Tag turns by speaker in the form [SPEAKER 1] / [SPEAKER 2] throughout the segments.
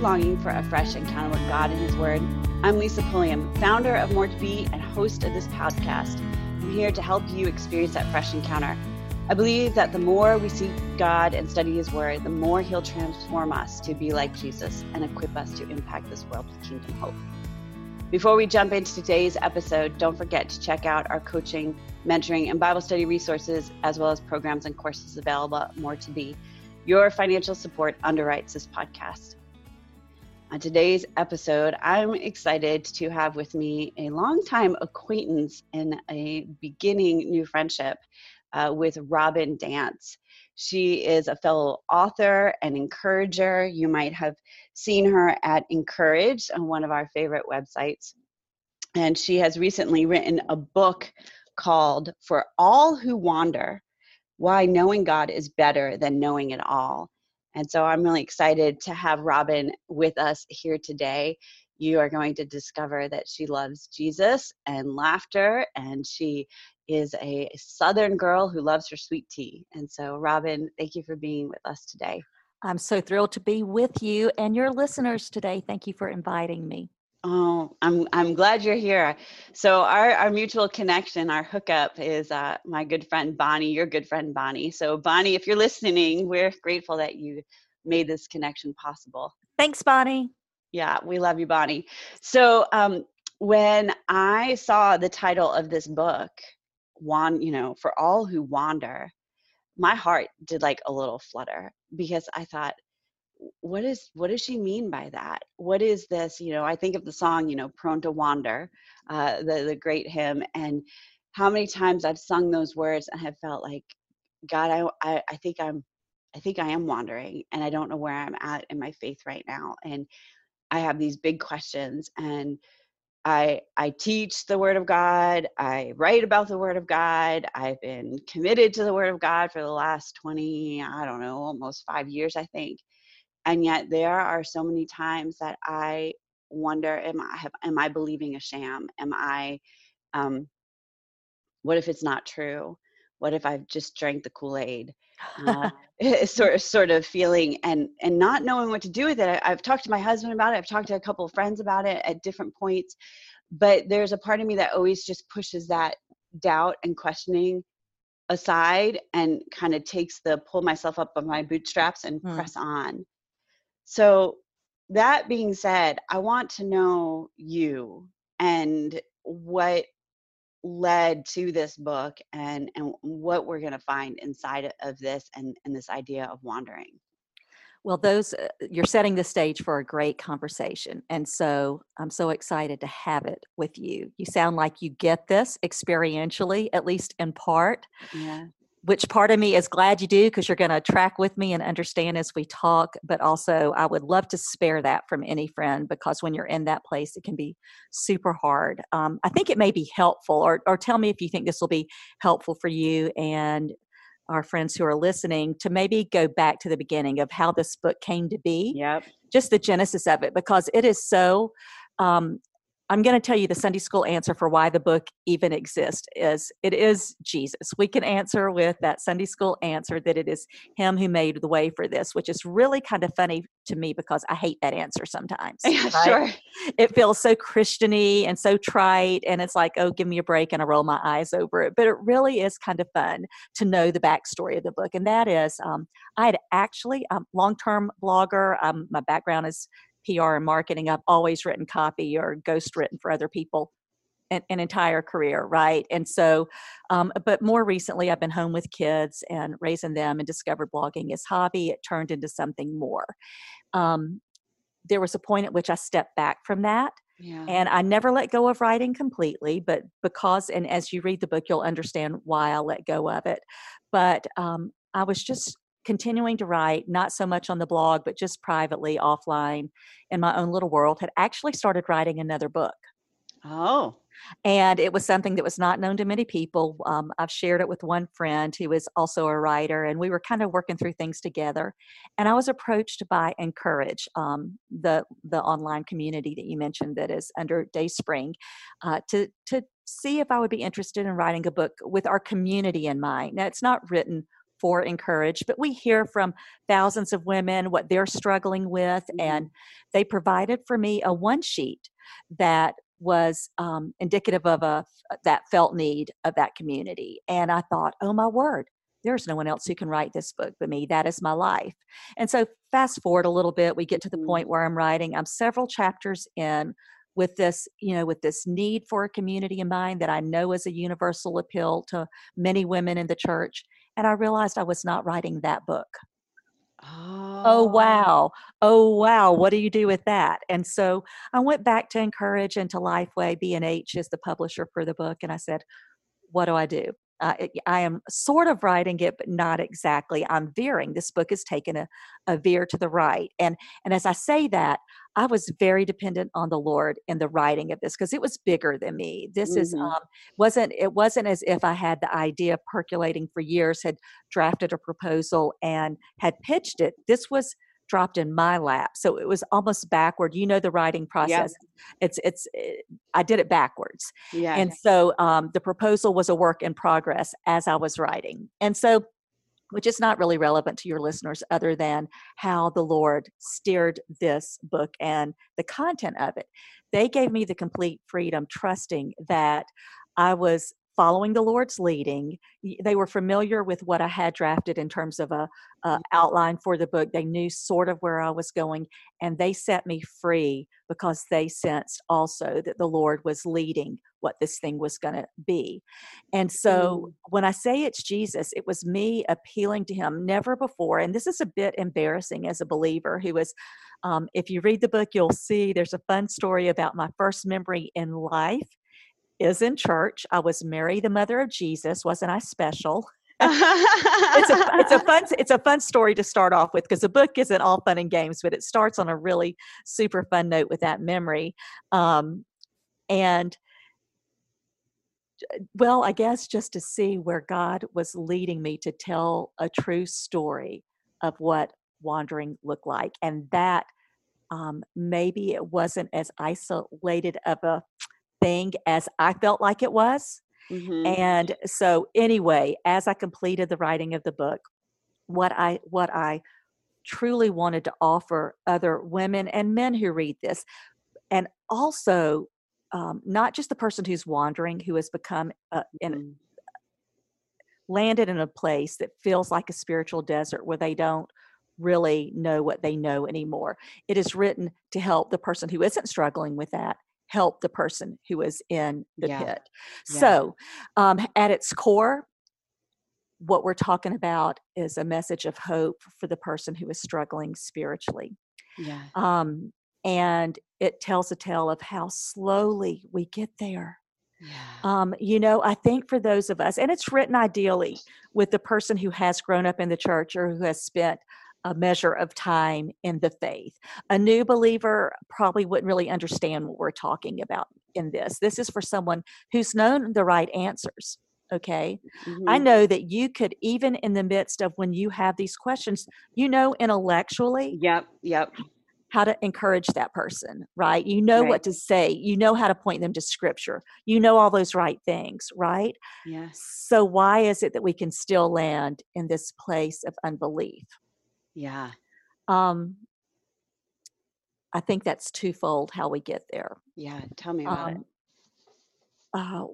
[SPEAKER 1] longing for a fresh encounter with God and His Word? I'm Lisa Pulliam, founder of More to Be and host of this podcast. I'm here to help you experience that fresh encounter. I believe that the more we seek God and study His Word, the more He'll transform us to be like Jesus and equip us to impact this world with kingdom hope. Before we jump into today's episode, don't forget to check out our coaching, mentoring, and Bible study resources, as well as programs and courses available at More to Be. Your financial support underwrites this podcast. On today's episode, I'm excited to have with me a longtime acquaintance and a beginning new friendship uh, with Robin Dance. She is a fellow author and encourager. You might have seen her at Encourage on one of our favorite websites. And she has recently written a book called For All Who Wander Why Knowing God is Better Than Knowing It All. And so I'm really excited to have Robin with us here today. You are going to discover that she loves Jesus and laughter, and she is a Southern girl who loves her sweet tea. And so, Robin, thank you for being with us today.
[SPEAKER 2] I'm so thrilled to be with you and your listeners today. Thank you for inviting me.
[SPEAKER 1] Oh, I'm I'm glad you're here. So our our mutual connection, our hookup is uh, my good friend Bonnie, your good friend Bonnie. So Bonnie, if you're listening, we're grateful that you made this connection possible.
[SPEAKER 2] Thanks, Bonnie.
[SPEAKER 1] Yeah, we love you, Bonnie. So um, when I saw the title of this book, "Wan," you know, for all who wander, my heart did like a little flutter because I thought, what is what does she mean by that? What is this? You know, I think of the song, you know, "Prone to Wander," uh, the the great hymn, and how many times I've sung those words and have felt like, God, I I, I think I'm I think I am wandering, and I don't know where I'm at in my faith right now, and I have these big questions and I I teach the word of God. I write about the word of God. I've been committed to the word of God for the last 20, I don't know, almost 5 years I think. And yet there are so many times that I wonder am I have, am I believing a sham? Am I um what if it's not true? What if I've just drank the Kool-Aid? Uh, sort of sort of feeling and and not knowing what to do with it. I, have talked to my husband about it. I've talked to a couple of friends about it at different points, but there's a part of me that always just pushes that doubt and questioning aside and kind of takes the pull myself up by my bootstraps and hmm. press on. So that being said, I want to know you and what led to this book and and what we're going to find inside of this and and this idea of wandering.
[SPEAKER 2] Well those uh, you're setting the stage for a great conversation and so i'm so excited to have it with you. You sound like you get this experientially at least in part. Yeah which part of me is glad you do because you're going to track with me and understand as we talk but also i would love to spare that from any friend because when you're in that place it can be super hard. Um, i think it may be helpful or, or tell me if you think this will be helpful for you and our friends who are listening to maybe go back to the beginning of how this book came to be
[SPEAKER 1] yep.
[SPEAKER 2] just the genesis of it because it is so um, I'm going to tell you the Sunday school answer for why the book even exists is it is Jesus. We can answer with that Sunday school answer that it is him who made the way for this, which is really kind of funny to me because I hate that answer sometimes.
[SPEAKER 1] Yeah, right? sure.
[SPEAKER 2] It feels so Christiany and so trite and it's like, oh, give me a break and I roll my eyes over it. But it really is kind of fun to know the backstory of the book. And that is um, I had actually a um, long-term blogger. Um, my background is PR and marketing. I've always written copy or ghost written for other people an, an entire career, right? And so, um, but more recently, I've been home with kids and raising them and discovered blogging as hobby. It turned into something more. Um, there was a point at which I stepped back from that. Yeah. And I never let go of writing completely, but because, and as you read the book, you'll understand why I let go of it. But um, I was just continuing to write, not so much on the blog, but just privately offline in my own little world, had actually started writing another book.
[SPEAKER 1] Oh.
[SPEAKER 2] And it was something that was not known to many people. Um, I've shared it with one friend who is also a writer, and we were kind of working through things together. And I was approached by Encourage, um, the the online community that you mentioned that is under Dayspring, uh, to to see if I would be interested in writing a book with our community in mind. Now, it's not written for encourage but we hear from thousands of women what they're struggling with
[SPEAKER 1] Mhm.
[SPEAKER 2] and they provided for me a one sheet that was um, indicative of a that felt need of that community and i thought oh my word there's no one else who can write this book but me that is my life and so fast forward a little bit we get to the
[SPEAKER 1] Mhm.
[SPEAKER 2] point where i'm writing i'm several chapters in with this you know with this need for a community in mind that i know is a universal appeal to many women in the church and i realized i was not writing that book.
[SPEAKER 1] Oh,
[SPEAKER 2] oh. wow. Oh wow. What do you do with that? And so i went back to encourage and to lifeway b&h is the publisher for the book and i said what do i do uh, it- i am sort of writing it but not exactly. I'm veering. This book has taken a, a veer to the right. And and as i say that i was very dependent on the lord in the writing of this because it was bigger than me. This is
[SPEAKER 1] Mhm.
[SPEAKER 2] um wasn't it wasn't as if i had the idea percolating for years had drafted a proposal and had pitched it. This was dropped in my lap so it was almost backward you know the writing process it's it's eh, i did it backwards
[SPEAKER 1] yeah.
[SPEAKER 2] and so um, the proposal was a work in progress as I was writing. And so, which is not really relevant to your listeners, other than how the Lord steered this book and the content of it. They gave me the complete freedom, trusting that I was following the Lord's leading. They were familiar with what I had drafted in terms of a, a outline for the book. They knew sort of where I was going, and they set me free because they sensed also that the Lord was leading what this thing was going to be. And so
[SPEAKER 1] Mm.
[SPEAKER 2] when I say it's Jesus, it was me appealing to him never before. And this is a bit embarrassing as a believer who is, um, if you read the book, you'll see there's a fun story about my first memory in life is in church. I was Mary, the mother of Jesus. Wasn't I special? it's a it's a fun it's a fun story to start off with because the book isn't all fun and games, but it starts on a really super fun note with that memory. Um, and well, I guess just to see where God was leading me to tell a true story of what wandering looked like, and that um, maybe it wasn't as isolated of a thing as I felt like it was.
[SPEAKER 1] Mhm.
[SPEAKER 2] And so anyway, as I completed the writing of the book, what I what I truly wanted to offer other women and men who read this, and also um, not just the person who's wandering, who has become uh, in,
[SPEAKER 1] Mhm.
[SPEAKER 2] landed in a place that feels like a spiritual desert where they don't really know what they know anymore. It is written to help the person who isn't struggling with that help the person who is in the
[SPEAKER 1] Yeah.
[SPEAKER 2] pit.
[SPEAKER 1] Yeah.
[SPEAKER 2] So, um, at its core, what we're talking about is a message of hope for the person who is struggling spiritually.
[SPEAKER 1] Yeah.
[SPEAKER 2] Um, and it tells a tale of how slowly we get there.
[SPEAKER 1] Yeah.
[SPEAKER 2] Um, you know, I think for those of us, and it's written ideally with the person who has grown up in the church or who has spent a measure of time in the faith. A new believer probably wouldn't really understand what we're talking about in this. This is for someone who's known the right answers. Okay. I
[SPEAKER 1] Mhm.
[SPEAKER 2] know that you could, even in the midst of when you have these questions, you know intellectually
[SPEAKER 1] Yep. Yep.
[SPEAKER 2] how to encourage that person, right? You know
[SPEAKER 1] Right.
[SPEAKER 2] what to say, you know how to point them to scripture, you know all those right things, right?
[SPEAKER 1] Yes.
[SPEAKER 2] So, why is it that we can still land in this place of unbelief?
[SPEAKER 1] Yeah.
[SPEAKER 2] Um, I think that's twofold how we get there.
[SPEAKER 1] Yeah. Tell me about it.
[SPEAKER 2] Um, uh,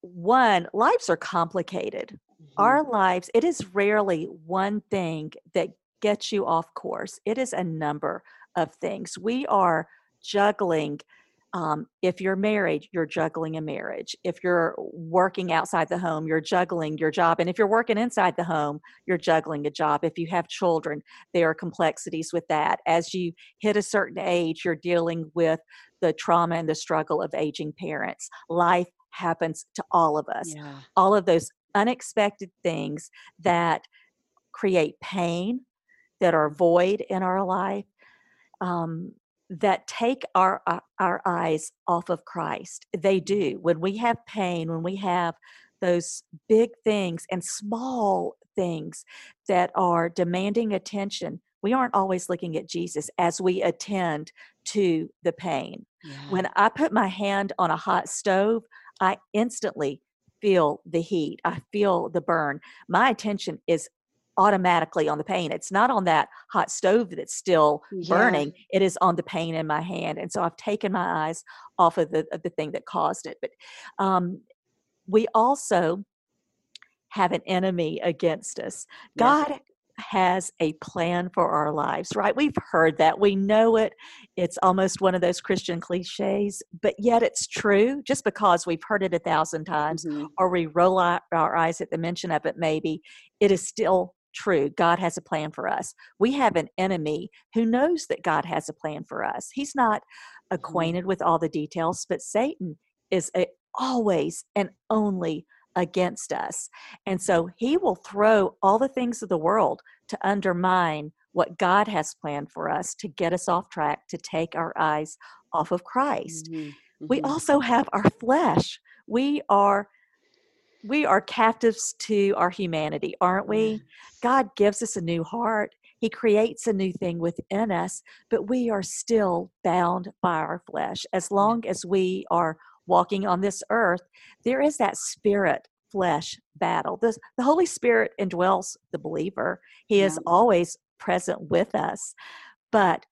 [SPEAKER 2] one, lives are complicated.
[SPEAKER 1] Mhm.
[SPEAKER 2] Our lives, it is rarely one thing that gets you off course. It is a number of things. We are juggling. Um, if you're married, you're juggling a marriage. If you're working outside the home, you're juggling your job. And if you're working inside the home, you're juggling a job. If you have children, there are complexities with that. As you hit a certain age, you're dealing with the trauma and the struggle of aging parents. Life happens to all of us
[SPEAKER 1] Yeah.
[SPEAKER 2] all of those unexpected things that create pain, that are void in our life, um, that take our, our our eyes off of Christ. They do. When we have pain, when we have those big things and small things that are demanding attention, we aren't always looking at Jesus as we attend to the pain.
[SPEAKER 1] Yeah.
[SPEAKER 2] When I put my hand on a hot stove, I instantly feel the heat. I feel the burn. My attention is automatically on the pain. It's not on that hot stove that's still
[SPEAKER 1] Yeah.
[SPEAKER 2] burning. It is on the pain in my hand. And so I've taken my eyes off of the of the thing that caused it. But um, we also have an enemy against us. God has a plan for our lives, right? We've heard that. We know it. It's almost one of those Christian cliches, but yet it's true just because we've heard it a thousand times
[SPEAKER 1] Mhm.
[SPEAKER 2] or we roll our eyes at the mention of it, maybe it is still true. God has a plan for us. We have an enemy who knows that God has a plan for us. He's not acquainted with all the details, but Satan is a, always and only against us. And so he will throw all the things of the world to undermine what God has planned for us to get us off track, to take our eyes off of Christ
[SPEAKER 1] Mhm.
[SPEAKER 2] we
[SPEAKER 1] Mhm.
[SPEAKER 2] also have our flesh we are we are captives to our humanity aren't we? God gives us a new heart. He creates a new thing within us but we are still bound by our flesh. As long as we are walking on this earth there is that spirit flesh battle. The, the holy spirit indwells the believer. He is always present with us but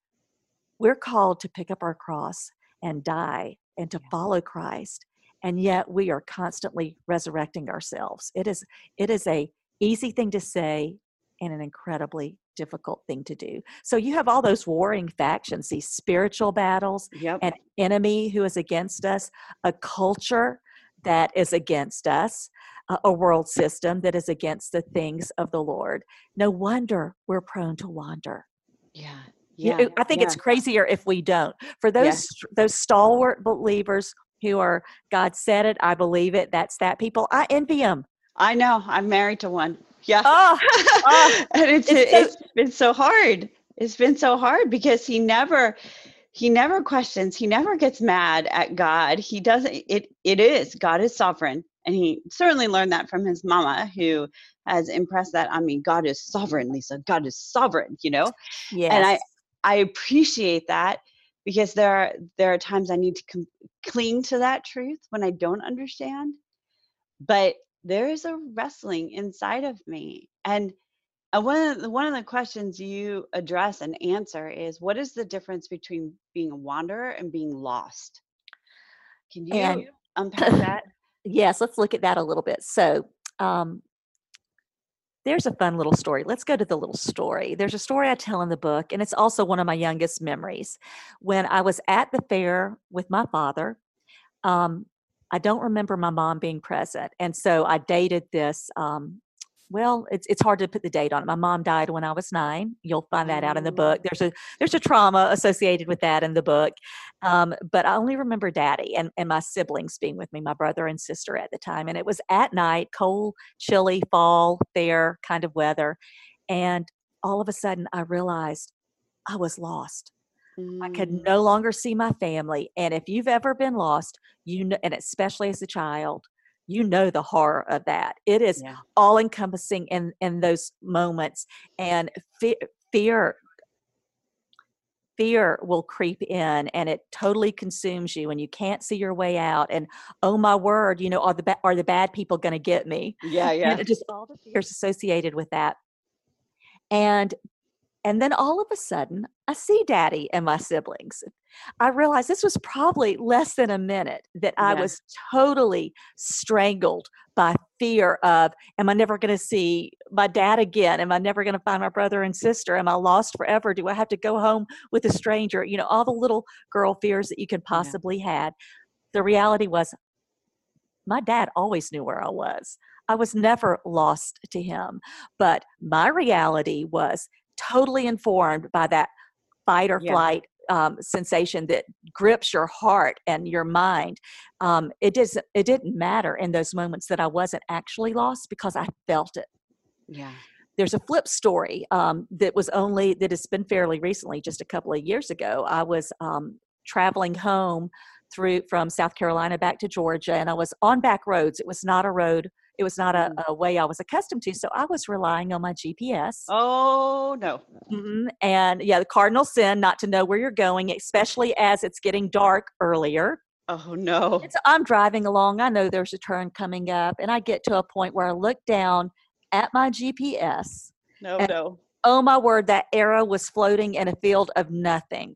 [SPEAKER 2] we're called to pick up our cross and die and to
[SPEAKER 1] Yeah.
[SPEAKER 2] follow Christ and yet we are constantly resurrecting ourselves it is it is a easy thing to say and an incredibly difficult thing to do so you have all those warring factions these spiritual battles
[SPEAKER 1] Yep.
[SPEAKER 2] an enemy who is against us a culture that is against us a- world system that is against the things of the lord no wonder we're prone to wander
[SPEAKER 1] yeah. Yeah.
[SPEAKER 2] I think it's crazier if we don't. For those those stalwart believers who are God said it, I believe it. That's that people. I envy them.
[SPEAKER 1] I know. I'm married to one. Yeah.
[SPEAKER 2] Oh, oh,
[SPEAKER 1] and it's
[SPEAKER 2] it's
[SPEAKER 1] it's,
[SPEAKER 2] so-
[SPEAKER 1] been so hard. It's been so hard because he never he never questions. He never gets mad at God. He doesn't it it is God is sovereign. And he certainly learned that from his mama who has impressed that on me. God is sovereign, Lisa. God is sovereign, you know?
[SPEAKER 2] yes.
[SPEAKER 1] And I I appreciate that because there are there are times I need to com- cling to that truth when I don't understand. But there is a wrestling inside of me, and uh, one of the, one of the questions you address and answer is what is the difference between being a wanderer and being lost? Can you
[SPEAKER 2] And-
[SPEAKER 1] unpack that?
[SPEAKER 2] yes, let's look at that a little bit. So, um, there's a fun little story. Let's go to the little story. There's a story I tell in the book, and it's also one of my youngest memories. When I was at the fair with my father, um, I don't remember my mom being present. And so I dated this. Um, well, it's it's hard to put the date on it. My mom died when I was nine. You'll find that out in the book. There's a there's a trauma associated with that in the book. Um, but I only remember daddy and, and my siblings being with me, my brother and sister at the time. And it was at night, cold, chilly, fall, fair kind of weather. And all of a sudden I realized I was lost. I could
[SPEAKER 1] Mm,
[SPEAKER 2] no longer see my family. And if you've ever been lost, you know, and especially as a child, you know the horror of that. It is
[SPEAKER 1] yeah.
[SPEAKER 2] all encompassing in in those moments, and fe- fear fear will creep in and it totally consumes you and you can't see your way out and oh my word you know are the ba- are the bad people going to get me
[SPEAKER 1] Yeah, yeah.
[SPEAKER 2] know, just all the fears associated with that and and then all of a sudden i see daddy and my siblings i realized this was probably less than a minute that i
[SPEAKER 1] Yeah.
[SPEAKER 2] was totally strangled by fear of am i never going to see my dad again am i never going to find my brother and sister am i lost forever do i have to go home with a stranger you know all the little girl fears that you can possibly had the reality was my dad always knew where I was. I was never lost to him. But my reality was totally informed by that fight or
[SPEAKER 1] Yeah.
[SPEAKER 2] flight um, sensation that grips your heart and your mind. Um, it doesn't. It didn't matter in those moments that I wasn't actually lost because I felt it.
[SPEAKER 1] Yeah.
[SPEAKER 2] There's a flip story um, that was only that has been fairly recently, just a couple of years ago. I was um, traveling home through from South Carolina back to Georgia, and I was on back roads. It was not a road. It was not a, a way I was accustomed to. So I was relying on my GPS.
[SPEAKER 1] Oh no.
[SPEAKER 2] Mhm. And yeah, the cardinal sin not to know where you're going, especially as it's getting dark earlier.
[SPEAKER 1] Oh no.
[SPEAKER 2] And so I'm driving along. I know there's a turn coming up, and I get to a point where I look down at my GPS
[SPEAKER 1] No,
[SPEAKER 2] And-
[SPEAKER 1] no,
[SPEAKER 2] Oh my word, that arrow was floating in a field of nothing.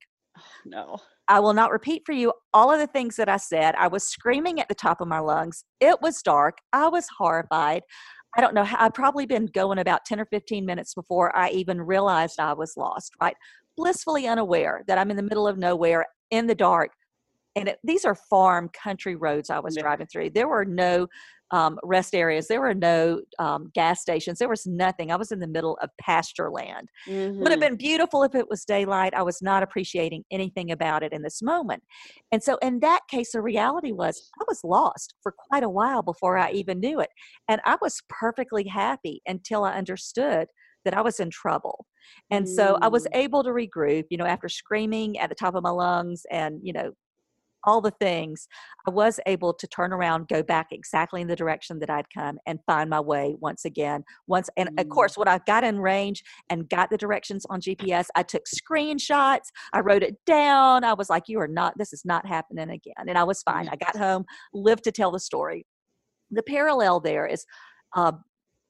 [SPEAKER 1] no.
[SPEAKER 2] I will not repeat for you all of the things that I said. I was screaming at the top of my lungs. It was dark. I was horrified. I don't know I'd probably been going about 10 or 15 minutes before I even realized I was lost, right? Blissfully unaware that I'm in the middle of nowhere in the dark. And it, these are farm country roads I was
[SPEAKER 1] Yeah.
[SPEAKER 2] driving through. There were no um, rest areas, there were no um, gas stations, there was nothing. I was in the middle of pasture land. Would have
[SPEAKER 1] Mhm.
[SPEAKER 2] been beautiful if it was daylight. I was not appreciating anything about it in this moment. And so, in that case, the reality was I was lost for quite a while before I even knew it. And I was perfectly happy until I understood that I was in trouble. And so, I was
[SPEAKER 1] Mm.
[SPEAKER 2] able to regroup, you know, after screaming at the top of my lungs and, you know, all the things, I was able to turn around, go back exactly in the direction that I'd come, and find my way once again. Once, and of
[SPEAKER 1] Mm.
[SPEAKER 2] course, when I got in range and got the directions on GPS, I took screenshots. I wrote it down. I was like, "You are not. This is not happening again." And I was fine. I got home, lived to tell the story. The parallel there is, uh,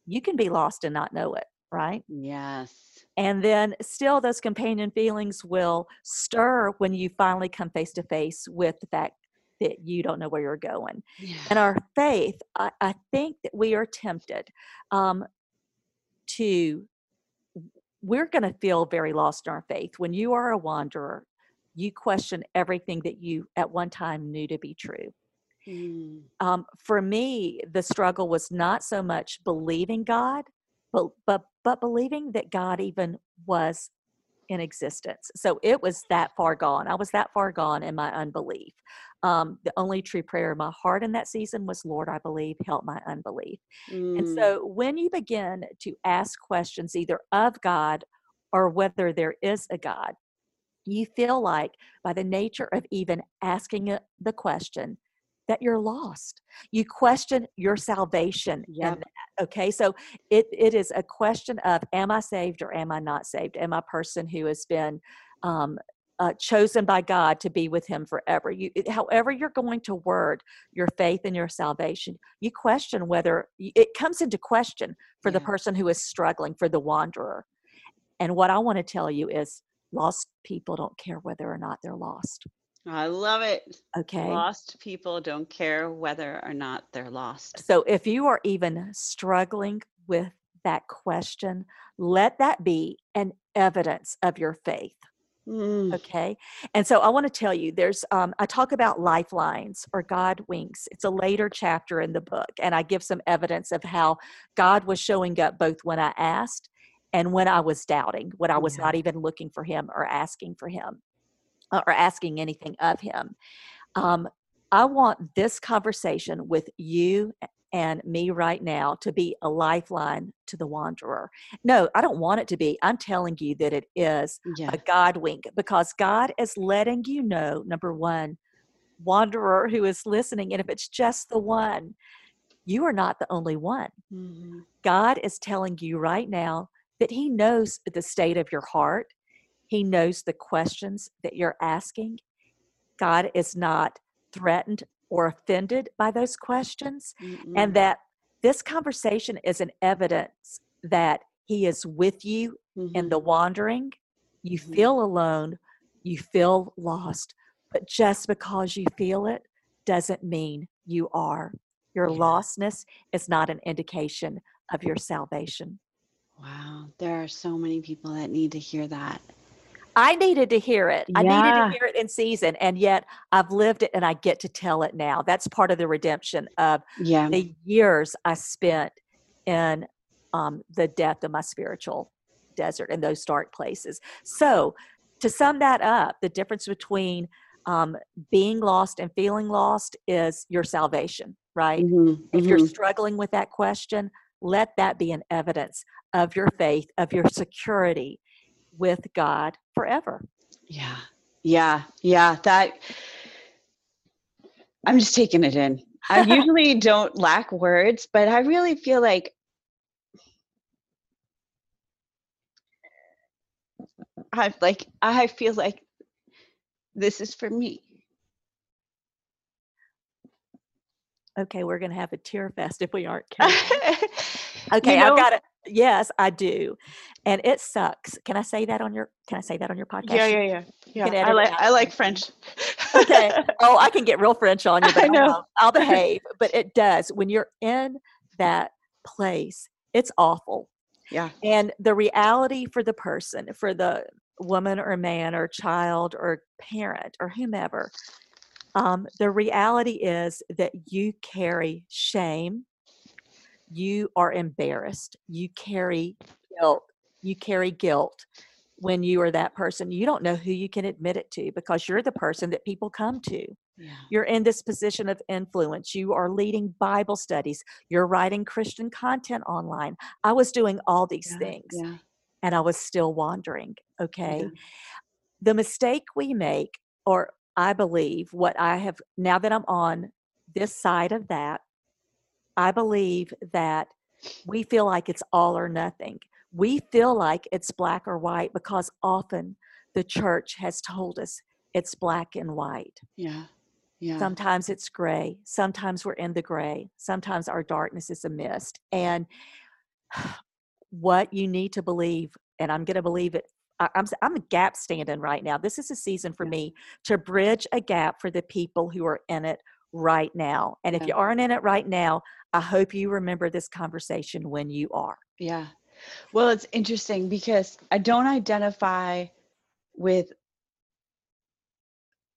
[SPEAKER 2] you can be lost and not know it, right?
[SPEAKER 1] Yes.
[SPEAKER 2] And then still, those companion feelings will stir when you finally come face to face with the fact that you don't know where you're going.
[SPEAKER 1] Yeah.
[SPEAKER 2] And our faith, I, I think that we are tempted um, to, we're going to feel very lost in our faith. When you are a wanderer, you question everything that you at one time knew to be true.
[SPEAKER 1] Mm.
[SPEAKER 2] Um, for me, the struggle was not so much believing God, but but but believing that God even was in existence. So it was that far gone. I was that far gone in my unbelief. Um, the only true prayer in my heart in that season was, "Lord, I believe, help my unbelief." And
[SPEAKER 1] Mm.
[SPEAKER 2] so when you begin to ask questions either of God or whether there is a God, you feel like by the nature of even asking the question that you're lost. You question your salvation in
[SPEAKER 1] Yep.
[SPEAKER 2] that. Okay. So it, it is a question of am I saved or am I not saved? Am I a person who has been um, uh, chosen by God to be with Him forever? You, it- however, you're going to word your faith and your salvation, you question whether it comes into question for the person who is struggling, for the wanderer. And what I want to tell you is lost people don't care whether or not they're lost.
[SPEAKER 1] I love it.
[SPEAKER 2] Okay.
[SPEAKER 1] Lost people don't care whether or not they're lost.
[SPEAKER 2] So if you are even struggling with that question, let that be an evidence of your faith.
[SPEAKER 1] Mm.
[SPEAKER 2] Okay. And so I want to tell you there's, um, I talk about lifelines or God winks. It's a later chapter in the book. And I give some evidence of how God was showing up both when I asked and when I was doubting, when I was
[SPEAKER 1] Yeah.
[SPEAKER 2] not even looking for Him or asking for Him or asking anything of Him. Um, I want this conversation with you and me right now to be a lifeline to the wanderer. No, I don't want it to be. I'm telling you that it is
[SPEAKER 1] Yeah.
[SPEAKER 2] a God wink because God is letting you know, number one, wanderer who is listening, and if it's just the one, you are not the only one.
[SPEAKER 1] Mhm.
[SPEAKER 2] God is telling you right now that He knows the state of your heart, He knows the questions that you're asking. God is not threatened or offended by those questions,
[SPEAKER 1] Mm-mm.
[SPEAKER 2] and that this conversation is an evidence that He is with you in
[SPEAKER 1] Mhm.
[SPEAKER 2] the wandering. You
[SPEAKER 1] Mhm.
[SPEAKER 2] feel alone, you feel lost, but just because you feel it doesn't mean you are. Your lostness is not an indication of your salvation.
[SPEAKER 1] Wow. There are so many people that need to hear that.
[SPEAKER 2] I needed to hear it. I needed to hear it in season, and yet I've lived it and I get to tell it now. That's part of the redemption of
[SPEAKER 1] Yeah.
[SPEAKER 2] the years I spent in um, the depth of my spiritual desert and those dark places. So, to sum that up, the difference between um, being lost and feeling lost is your salvation, right?
[SPEAKER 1] Mhm.
[SPEAKER 2] If you're
[SPEAKER 1] Mhm.
[SPEAKER 2] struggling with that question, let that be an evidence of your faith, of your security with God forever.
[SPEAKER 1] Yeah. Yeah. Yeah. That I'm just taking it in. I usually don't lack words, but I really feel like I like I feel like this is for me.
[SPEAKER 2] Okay, we're going to have a tear fest if we aren't careful. Okay,
[SPEAKER 1] You know-
[SPEAKER 2] I've got to yes, I do, and it sucks. Can I say that on your? Can I say that on your podcast?
[SPEAKER 1] Yeah, yeah, yeah. Yeah. I like. I like French.
[SPEAKER 2] okay. Oh, I can get real French on you, but
[SPEAKER 1] I know.
[SPEAKER 2] I'll, I'll behave. But it does when you're in that place. It's awful.
[SPEAKER 1] Yeah.
[SPEAKER 2] And the reality for the person, for the woman or man or child or parent or whomever, um, the reality is that you carry shame, you are embarrassed, you carry guilt, you carry guilt when you are that person. You don't know who you can admit it to because you're the person that people come to
[SPEAKER 1] Yeah.
[SPEAKER 2] you're in this position of influence you are leading bible studies you're writing christian content online i was doing all these
[SPEAKER 1] Yeah.
[SPEAKER 2] things
[SPEAKER 1] Yeah.
[SPEAKER 2] and i was still wandering okay the mistake we make or i believe what i have now that i'm on this side of that i believe that we feel like it's all or nothing we feel like it's black or white because often the church has told us it's black and white
[SPEAKER 1] Yeah. Yeah.
[SPEAKER 2] Sometimes it's gray. Sometimes we're in the gray. Sometimes our darkness is a mist. And what you need to believe, and I'm going to believe it. I'm, I'm a gap standing right now. This is a season for
[SPEAKER 1] Yeah.
[SPEAKER 2] me to bridge a gap for the people who are in it right now. And if
[SPEAKER 1] Yeah.
[SPEAKER 2] you aren't in it right now, I hope you remember this conversation when you are.
[SPEAKER 1] Yeah. Well, it's interesting because I don't identify with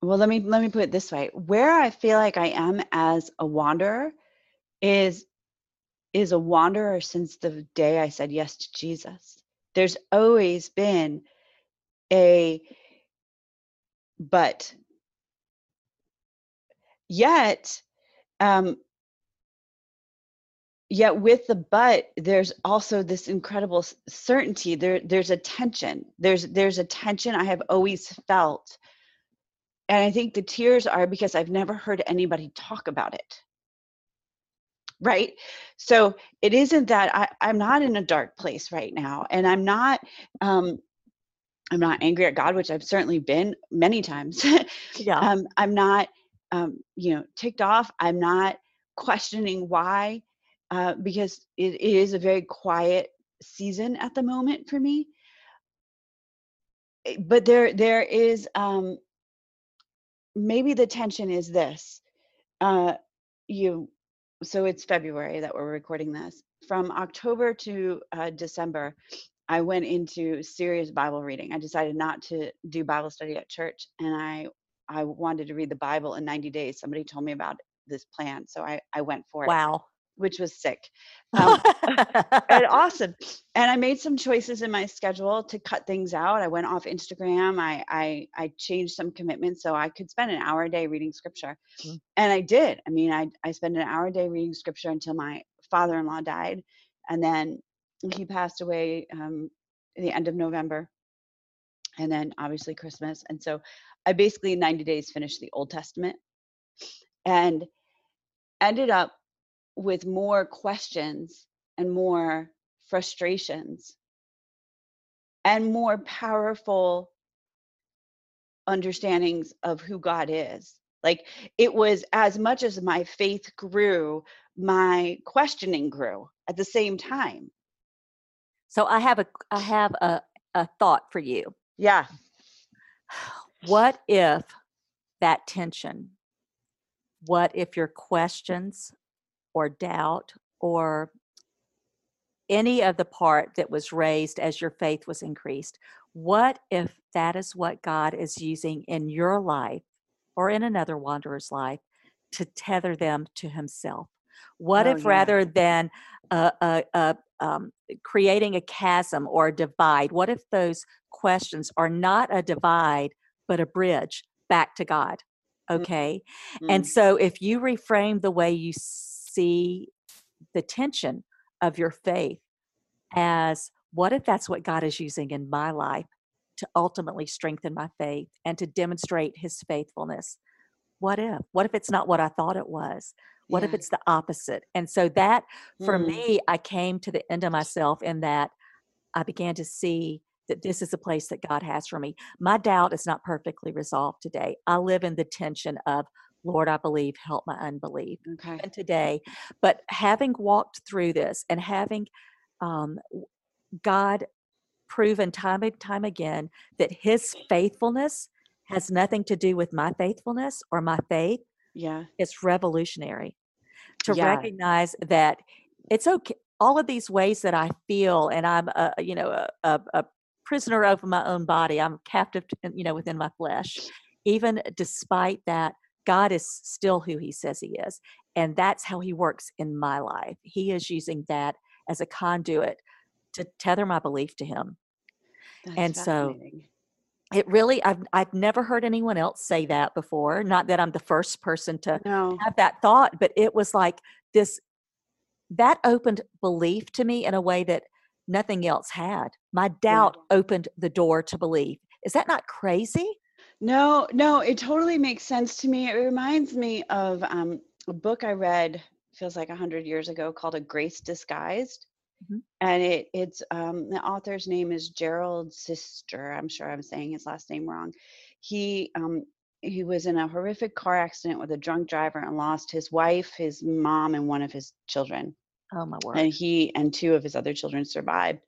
[SPEAKER 1] well, let me let me put it this way. Where I feel like I am as a wanderer is is a wanderer since the day I said yes to Jesus. There's always been a but yet um yet with the but there's also this incredible certainty. There there's a tension. There's there's a tension i have always felt. And i think the tears are because i've never heard anybody talk about it. Right? So it isn't that I, i'm not in a dark place right now and i'm not um i'm not angry at god which i've certainly been many times.
[SPEAKER 2] Yeah.
[SPEAKER 1] um, I'm not, um, you know, ticked off. I'm not questioning why, uh, because it, it is a very quiet season at the moment for me. Eh, But there, there is um, maybe the tension is this. Uh, you, so it's February that we're recording this. From October to uh, December, I went into serious Bible reading. I decided not to do Bible study at church, and I I wanted to read the Bible in 90 days. Somebody told me about this plan, so I I went for it,
[SPEAKER 2] wow.
[SPEAKER 1] Which was sick. Um, and awesome. And I made some choices in my schedule to cut things out. I went off Instagram. I I I changed some commitments so I could spend an hour a day reading scripture.
[SPEAKER 2] Mm.
[SPEAKER 1] And I did. I mean, I I spent an hour a day reading scripture until my father-in-law died, and then he passed away um, at the end of November. And then obviously Christmas. And so I basically in 90 days finished the Old Testament and ended up with more questions and more frustrations and more powerful understandings of who God is. Like it was as much as my faith grew, my questioning grew at the same time.
[SPEAKER 2] so I have a I have a, a thought for you.
[SPEAKER 1] Yeah.
[SPEAKER 2] What if that tension, what if your questions or doubt or any of the part that was raised as your faith was increased, what if that is what God is using in your life or in another wanderer's life to tether them to Himself? What
[SPEAKER 1] Oh,
[SPEAKER 2] if
[SPEAKER 1] yeah.
[SPEAKER 2] rather than uh, uh, uh, um, creating a chasm or a divide, what if those questions are not a divide, but a bridge back to God?
[SPEAKER 1] Mm.
[SPEAKER 2] Okay. And
[SPEAKER 1] Mm.
[SPEAKER 2] so if you reframe the way you see the tension of your faith as what if that's what God is using in my life to ultimately strengthen my faith and to demonstrate his faithfulness? What if? What if it's not what I thought it was? What if it's the opposite? And so that for
[SPEAKER 1] Mm.
[SPEAKER 2] me, I came to the end of myself in that I began to see that this is a place that God has for me. My doubt is not perfectly resolved today. I live in the tension of, Lord, I believe, help my unbelief
[SPEAKER 1] Okay.
[SPEAKER 2] even today. But having walked through this and having um, God proven time and time again that his faithfulness has nothing to do with my faithfulness or my faith.
[SPEAKER 1] Yeah.
[SPEAKER 2] It's revolutionary to
[SPEAKER 1] Yeah.
[SPEAKER 2] recognize that it's okay. All of these ways that I feel, and I'm, a, you know, a, a, a prisoner over my own body. I'm captive, to, you know, within my flesh. Even despite that, God is still who He says He is, and that's how He works in my life. He is using that as a conduit to tether my belief to Him.
[SPEAKER 1] That's
[SPEAKER 2] And so it really, I've I've never heard anyone else say that before. Not that I'm the first person to
[SPEAKER 1] No.
[SPEAKER 2] have that thought, but it was like this that opened belief to me in a way that nothing else had. My doubt opened the door to belief. Is that not crazy?
[SPEAKER 1] No, no, it totally makes sense to me. It reminds me of um, a book I read, feels like a hundred years ago, called A Grace Disguised.
[SPEAKER 2] Mhm.
[SPEAKER 1] And it it's um, the author's name is Gerald Sister. I'm sure I'm saying his last name wrong. He um, he was in a horrific car accident with a drunk driver and lost his wife, his mom, and one of his children.
[SPEAKER 2] Oh my word.
[SPEAKER 1] And he and two of his other children survived.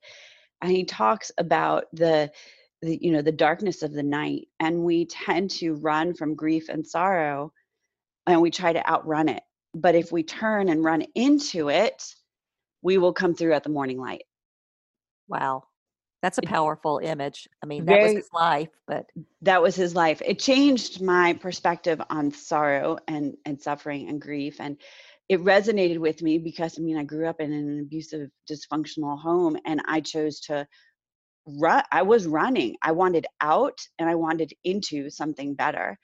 [SPEAKER 1] And he talks about the the you know the darkness of the night and we tend to run from grief and sorrow and we try to outrun it but if we turn and run into it we will come through at the morning light
[SPEAKER 2] Wow. That's a powerful image. I mean, that was his life, but
[SPEAKER 1] that was his life it changed my perspective on sorrow and and suffering and grief and it resonated with me because i mean i grew up in an abusive dysfunctional home and i chose to run i was running i wanted out and i wanted into something better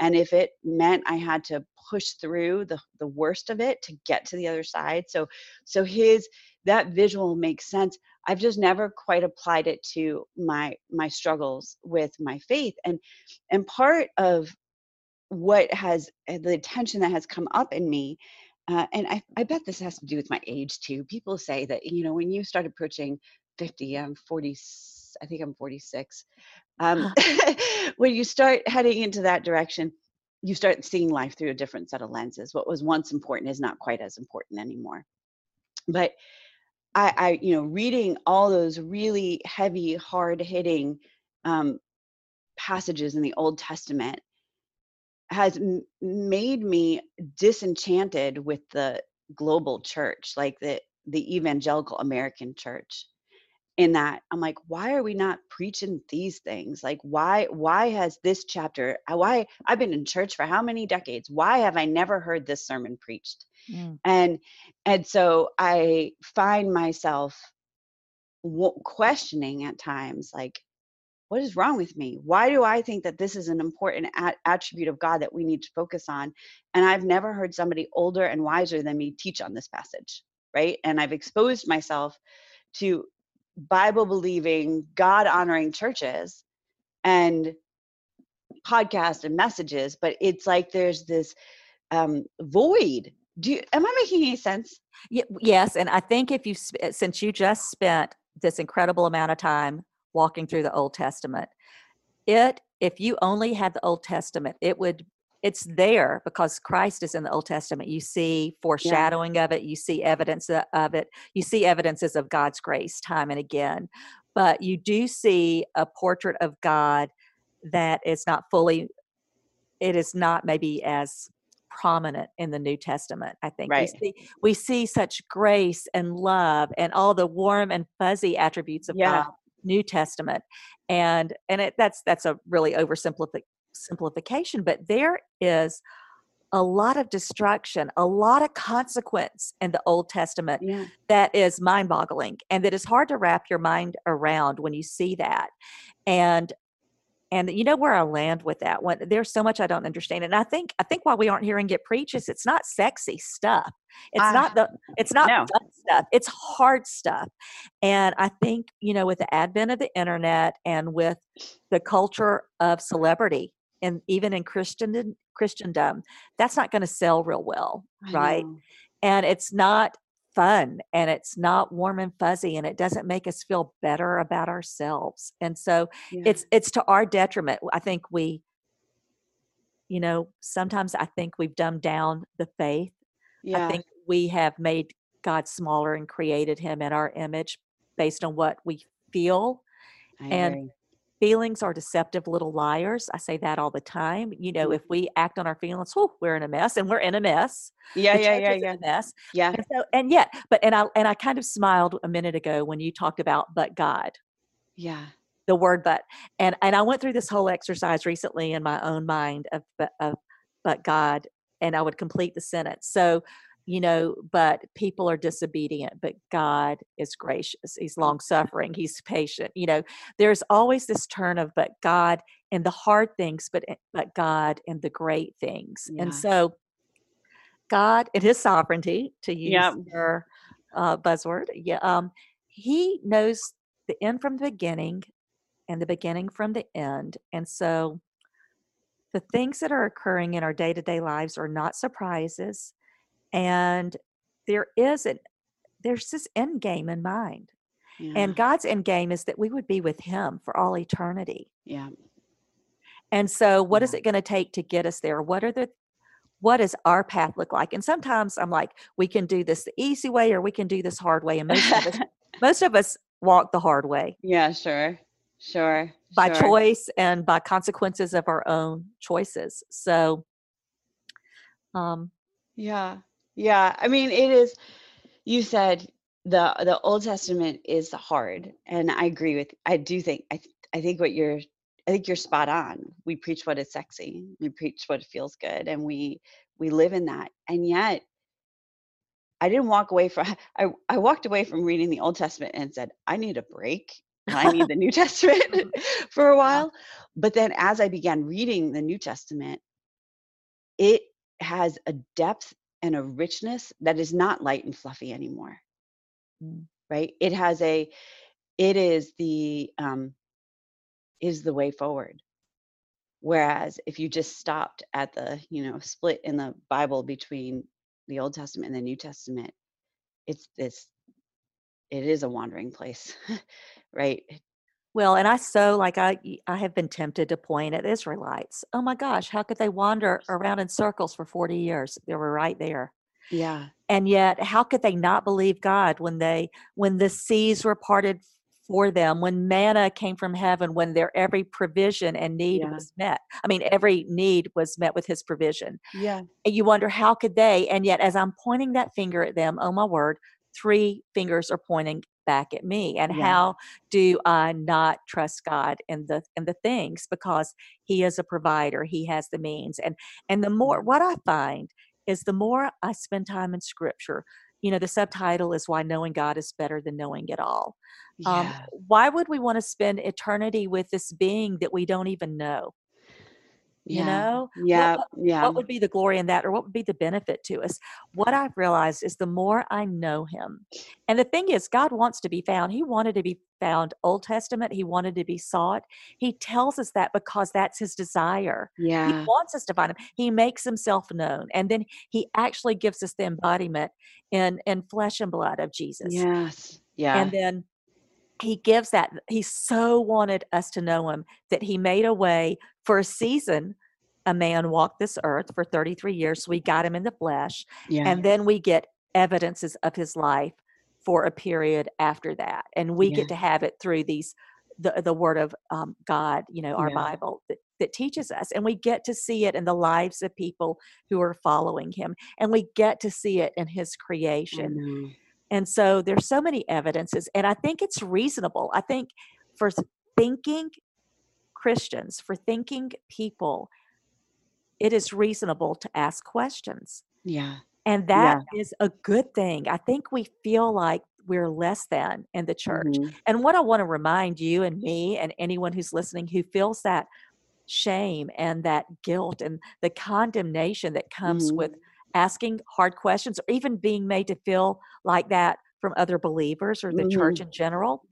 [SPEAKER 1] and if it meant i had to push through the the worst of it to get to the other side so so his that visual makes sense. I've just never quite applied it to my my struggles with my faith and and part of what has uh, the tension that has come up in me uh, and I, I bet this has to do with my age too. People say that you know when you start approaching 50 i'm 40 i think i'm 46 um, when you start heading into that direction you start seeing life through a different set of lenses. What was once important is not quite as important anymore. But i, I you know reading all those really heavy hard hitting um, passages in the old testament has m- made me disenchanted with the global church like the the evangelical american church in that i'm like why are we not preaching these things? Like why why has this chapter uh, why i've been in church for how many decades? Why have i never heard this sermon preached?
[SPEAKER 2] Mm,
[SPEAKER 1] and and so i find myself w- questioning at times like what is wrong with me? Why do i think that this is an important a- attribute of god that we need to focus on? And i've never heard somebody older and wiser than me teach on this passage right? And i've exposed myself to bible believing god honoring churches and podcasts and messages but it's like there's this um void. Do you am i making any sense?
[SPEAKER 2] Ye- yes, and I think if you since you just spent this incredible amount of time walking through the Old Testament, it if you only had the Old Testament, it would it's there because Christ is in the Old Testament. You see foreshadowing of it, you see evidence of it, you see evidences of God's grace time and again. But you do see a portrait of God that is not fully it is not maybe as prominent in the New Testament. I think
[SPEAKER 1] Right.
[SPEAKER 2] we see we see such grace and love and all the warm and fuzzy attributes of
[SPEAKER 1] Yeah.
[SPEAKER 2] God New Testament. And and it that's that's a really oversimplific simplification, but there is a lot of destruction, a lot of consequence in the Old Testament
[SPEAKER 1] yeah
[SPEAKER 2] that is mind boggling and that is hard to wrap your mind around when you see that. And and you know where I land with that one. There's so much I don't understand, and I think I think why we aren't hearing it preach is it's not sexy stuff. It's
[SPEAKER 1] Ah,
[SPEAKER 2] not the it's not
[SPEAKER 1] no.
[SPEAKER 2] fun stuff. It's hard stuff, and I think you know with the advent of the internet and with the culture of celebrity, and even in Christendom, Christendom, that's not going to sell real well, right? and it's not fun and it's not warm and fuzzy and it doesn't make us feel better about ourselves and so
[SPEAKER 1] Yeah.
[SPEAKER 2] it's it's to our detriment i think we you know sometimes i think we've dumbed down the faith
[SPEAKER 1] yeah
[SPEAKER 2] i think we have made God smaller and created him in our image based on what we feel.
[SPEAKER 1] I
[SPEAKER 2] and
[SPEAKER 1] agree.
[SPEAKER 2] Feelings are deceptive little liars. I say that all the time. You know,
[SPEAKER 1] Mm.
[SPEAKER 2] if we act on our feelings, whew, we're in a mess and we're in a mess.
[SPEAKER 1] Yeah,
[SPEAKER 2] The
[SPEAKER 1] yeah, yeah, yeah.
[SPEAKER 2] mess.
[SPEAKER 1] Yeah.
[SPEAKER 2] And so and yet, but and I and I kind of smiled a minute ago when you talked about but God
[SPEAKER 1] Yeah.
[SPEAKER 2] the word but and and i went through this whole exercise recently in my own mind of but of but god and i would complete the sentence so you know but people are disobedient but god is gracious he's long suffering he's patient you know there's always this turn of but god in the hard things but eh, but god in the great things and so god in his sovereignty to use
[SPEAKER 1] Yep.
[SPEAKER 2] your uh, buzzword yeah um he knows the end from the beginning and the beginning from the end. And so the things that are occurring in our day to day lives are not surprises. And there is an there's this end game in mind.
[SPEAKER 1] Yeah.
[SPEAKER 2] And God's end game is that we would be with him for all eternity.
[SPEAKER 1] yeah.
[SPEAKER 2] And so what is
[SPEAKER 1] Yeah.
[SPEAKER 2] it going to take to get us there? What are the what does our path look like? And sometimes I'm like, we can do this the easy way or we can do this hard way. And most of us most of us walk the hard way.
[SPEAKER 1] yeah, sure. Sure.
[SPEAKER 2] by
[SPEAKER 1] sure.
[SPEAKER 2] choice and by consequences of our own choices. So, um,
[SPEAKER 1] Yeah. Yeah. I mean, it is you said the the Old Testament is hard, and I agree with I do think I th- I think what you're I think you're spot on. We preach what is sexy. We preach what feels good and we we live in that. And yet I didn't walk away from I I walked away from reading the Old Testament and said, I need a break. I need the New Testament for a while. But then as I began reading the New Testament, it has a depth and a richness that is not light and fluffy anymore.
[SPEAKER 2] Mm.
[SPEAKER 1] Right? It has a it is the um is the way forward. Whereas if you just stopped at the, you know, split in the Bible between the Old Testament and the New Testament, it's this it is a wandering place. right?
[SPEAKER 2] Well, and I so like I I have been tempted to point at Israelites. Oh my gosh, how could they wander around in circles for 40 years? They were right there.
[SPEAKER 1] Yeah.
[SPEAKER 2] And yet, how could they not believe God when they when the seas were parted for them, when manna came from heaven, when their every provision and need
[SPEAKER 1] Yeah.
[SPEAKER 2] was met? I mean, every need was met with his provision.
[SPEAKER 1] Yeah.
[SPEAKER 2] and you wonder how could they and yet as i'm pointing that finger at them oh my word three fingers are pointing back at me and
[SPEAKER 1] Yeah.
[SPEAKER 2] how do i not trust god in the in the things? Because he is a provider he has the means and and the more what i find is the more i spend time in scripture you know the subtitle is why knowing god is better than knowing it all. Um, why would we want to spend eternity with this being that we don't even know you
[SPEAKER 1] yeah.
[SPEAKER 2] know
[SPEAKER 1] Yeah.
[SPEAKER 2] what,
[SPEAKER 1] Yeah.
[SPEAKER 2] what would be the glory in that or what would be the benefit to us what i've realized is the more i know him and the thing is god wants to be found he wanted to be found old testament he wanted to be sought he tells us that because that's his desire
[SPEAKER 1] Yeah.
[SPEAKER 2] he wants us to find him he makes himself known and then he actually gives us the embodiment in in flesh and blood of jesus
[SPEAKER 1] Yes. Yeah.
[SPEAKER 2] and then he gives that he so wanted us to know him that he made a way for a season a man walked this earth for 33 years so we got him in the flesh
[SPEAKER 1] yeah.
[SPEAKER 2] and then we get evidences of his life for a period after that and we
[SPEAKER 1] Yeah.
[SPEAKER 2] get to have it through these the, the word of um, god you know our
[SPEAKER 1] Yeah.
[SPEAKER 2] bible that, that teaches us and we get to see it in the lives of people who are following him and we get to see it in his creation
[SPEAKER 1] know.
[SPEAKER 2] And so there's so many evidences and i think it's reasonable i think for thinking christians for thinking people it is reasonable to ask questions
[SPEAKER 1] Yeah.
[SPEAKER 2] and that is a good thing i think we feel like we're less than in the church
[SPEAKER 1] Mhm.
[SPEAKER 2] and what i want to remind you and me and anyone who's listening who feels that shame and that guilt and the condemnation that comes
[SPEAKER 1] Mhm.
[SPEAKER 2] with asking hard questions or even being made to feel like that from other believers or the church
[SPEAKER 1] Mhm.
[SPEAKER 2] in general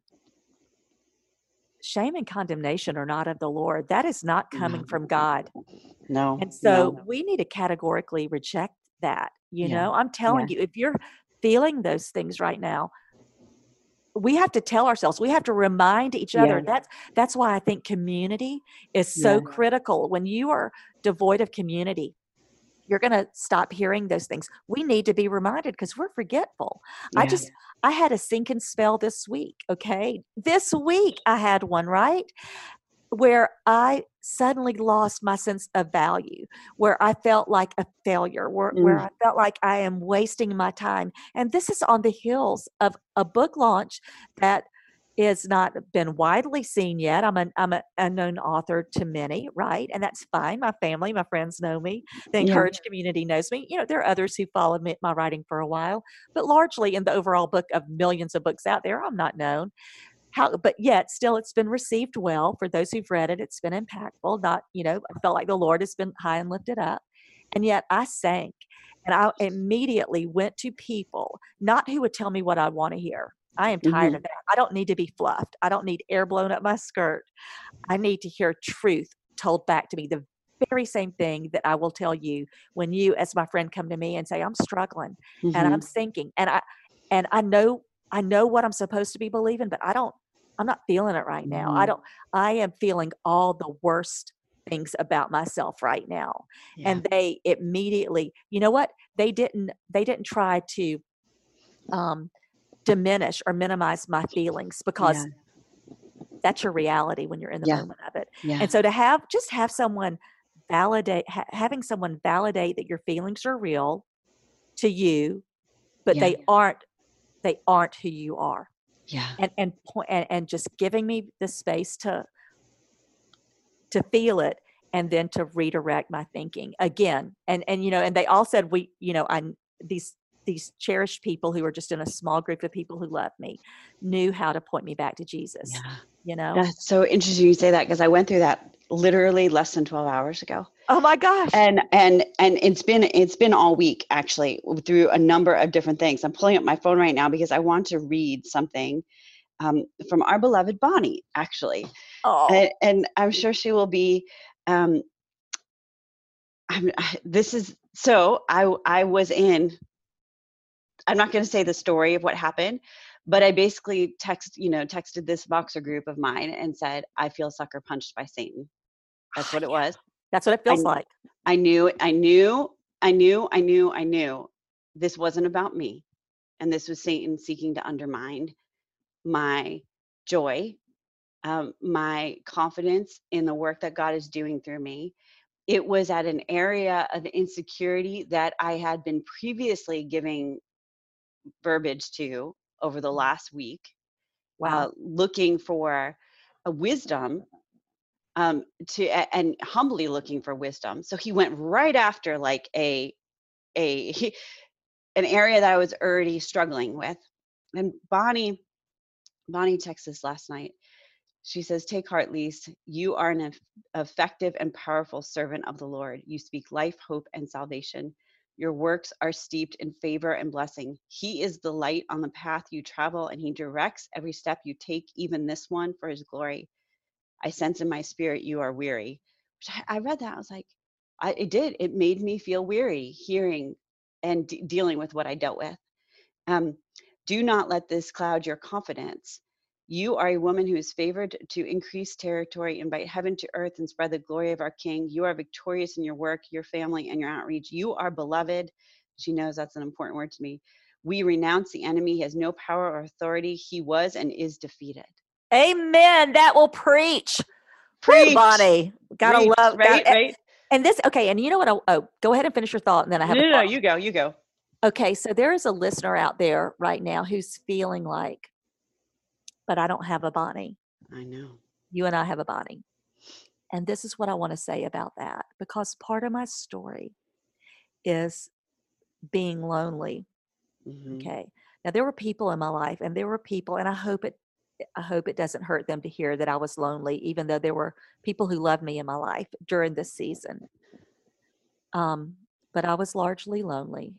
[SPEAKER 2] shame and condemnation are not of the lord that is not coming
[SPEAKER 1] No.
[SPEAKER 2] from god
[SPEAKER 1] No.
[SPEAKER 2] and so
[SPEAKER 1] no.
[SPEAKER 2] we need to categorically reject that you
[SPEAKER 1] Yeah.
[SPEAKER 2] know i'm telling you if you're feeling those things right now we have to tell ourselves we have to remind each other
[SPEAKER 1] Yeah.
[SPEAKER 2] that's that's why i think community is so
[SPEAKER 1] Yeah.
[SPEAKER 2] critical when you are devoid of community you're going to stop hearing those things. We need to be reminded because we're forgetful. I just, I had a sinking spell this week. Okay. This week I had one, right? Where I suddenly lost my sense of value, where I felt like a failure, where, where
[SPEAKER 1] Mm.
[SPEAKER 2] I felt like I am wasting my time. And this is on the heels of a book launch that is not been widely seen yet. I'm an I'm an unknown author to many, right? And that's fine. My family, my friends know me. The
[SPEAKER 1] Yeah.
[SPEAKER 2] Community knows me. You know, there are others who followed me, my writing for a while, but largely in the overall book of millions of books out there, I'm not known. How, but yet still it's been received well for those who've read it. It's been impactful. Not, you know, I felt like the Lord has been high and lifted up. And yet I sank and I immediately went to people, not who would tell me what I want to hear. I am tired
[SPEAKER 1] Mhm.
[SPEAKER 2] of that. I don't need to be fluffed. I don't need air blown up my skirt. I need to hear truth told back to me. The very same thing that I will tell you when you, as my friend, come to me and say, I'm struggling and I'm
[SPEAKER 1] Mhm.
[SPEAKER 2] sinking. And I and I know I know what I'm supposed to be believing, but I don't I'm not feeling it right now. I
[SPEAKER 1] Mhm.
[SPEAKER 2] don't I am feeling all the worst things about myself right now.
[SPEAKER 1] Yeah.
[SPEAKER 2] And they immediately, you know what? They didn't they didn't try to um diminish or minimize my feelings because
[SPEAKER 1] Yeah.
[SPEAKER 2] that's your reality when you're in the
[SPEAKER 1] Yeah.
[SPEAKER 2] moment of it.
[SPEAKER 1] Yeah.
[SPEAKER 2] And so to have just have someone validate ha- having someone validate that your feelings are real to you, but they aren't they aren't who you are.
[SPEAKER 1] yeah.
[SPEAKER 2] And and point and, and just giving me the space to to feel it and then to redirect my thinking again. And and you know, and they all said we, you know, I these these cherished people who are just in a small group of people who love me knew how to point me back to Jesus.
[SPEAKER 1] Yeah.
[SPEAKER 2] You know?
[SPEAKER 1] That's so interesting you say that because I went through that literally less than 12 hours ago.
[SPEAKER 2] Oh my gosh.
[SPEAKER 1] and and and it's been it's been all week actually through a number of different things i'm pulling up my phone right now because i want to read something um, from our beloved bonnie actually
[SPEAKER 2] oh.
[SPEAKER 1] and, and i'm sure she will be um, I'm, this is so i i was in i'm not going to say the story of what happened but i basically text you know texted this Voxer group of mine and said i feel sucker punched by satan that's what it was
[SPEAKER 2] That's what it feels
[SPEAKER 1] kn-
[SPEAKER 2] like.
[SPEAKER 1] I knew, I knew, I knew, I knew, I knew this wasn't about me. And this was Satan seeking to undermine my joy, um, my confidence in the work that God is doing through me. It was at an area of insecurity that I had been previously giving verbiage to over the last week,
[SPEAKER 2] Wow.
[SPEAKER 1] uh, looking for a wisdom um to and humbly looking for wisdom. So he went right after like a a he, an area that i was already struggling with. And bonnie bonnie texted us last night. She says take heart lise. You are an eff- effective and powerful servant of the lord. You speak life hope and salvation your works are steeped in favor and blessing he is the light on the path you travel and he directs every step you take even this one for his glory I sense in my spirit you are weary. I read that. I was like, I, it did. It made me feel weary hearing and d- dealing with what I dealt with. Um, do not let this cloud your confidence. You are a woman who is favored to increase territory, invite heaven to earth, and spread the glory of our King. You are victorious in your work, your family, and your outreach. You are beloved. She knows that's an important word to me. We renounce the enemy. He has no power or authority. He was and is defeated.
[SPEAKER 2] Amen. That will preach. Woo,
[SPEAKER 1] Preach.
[SPEAKER 2] Bonnie. Gotta
[SPEAKER 1] Preach,
[SPEAKER 2] love
[SPEAKER 1] right,
[SPEAKER 2] gotta-
[SPEAKER 1] right.
[SPEAKER 2] And this, okay, and you know what? Oh, oh, go ahead and finish your thought, and then I have
[SPEAKER 1] no,
[SPEAKER 2] a
[SPEAKER 1] no, no, you go, you go.
[SPEAKER 2] Okay, so there is a listener out there right now who's feeling like, but I don't have a Bonnie.
[SPEAKER 1] I know.
[SPEAKER 2] You and I have a Bonnie. And this is what I want to say about that because part of my story is being lonely.
[SPEAKER 1] Mhm.
[SPEAKER 2] Okay. Now there were people in my life and there were people and I hope it I hope it doesn't hurt them to hear that I was lonely even though there were people who loved me in my life during this season. Um but I was largely lonely.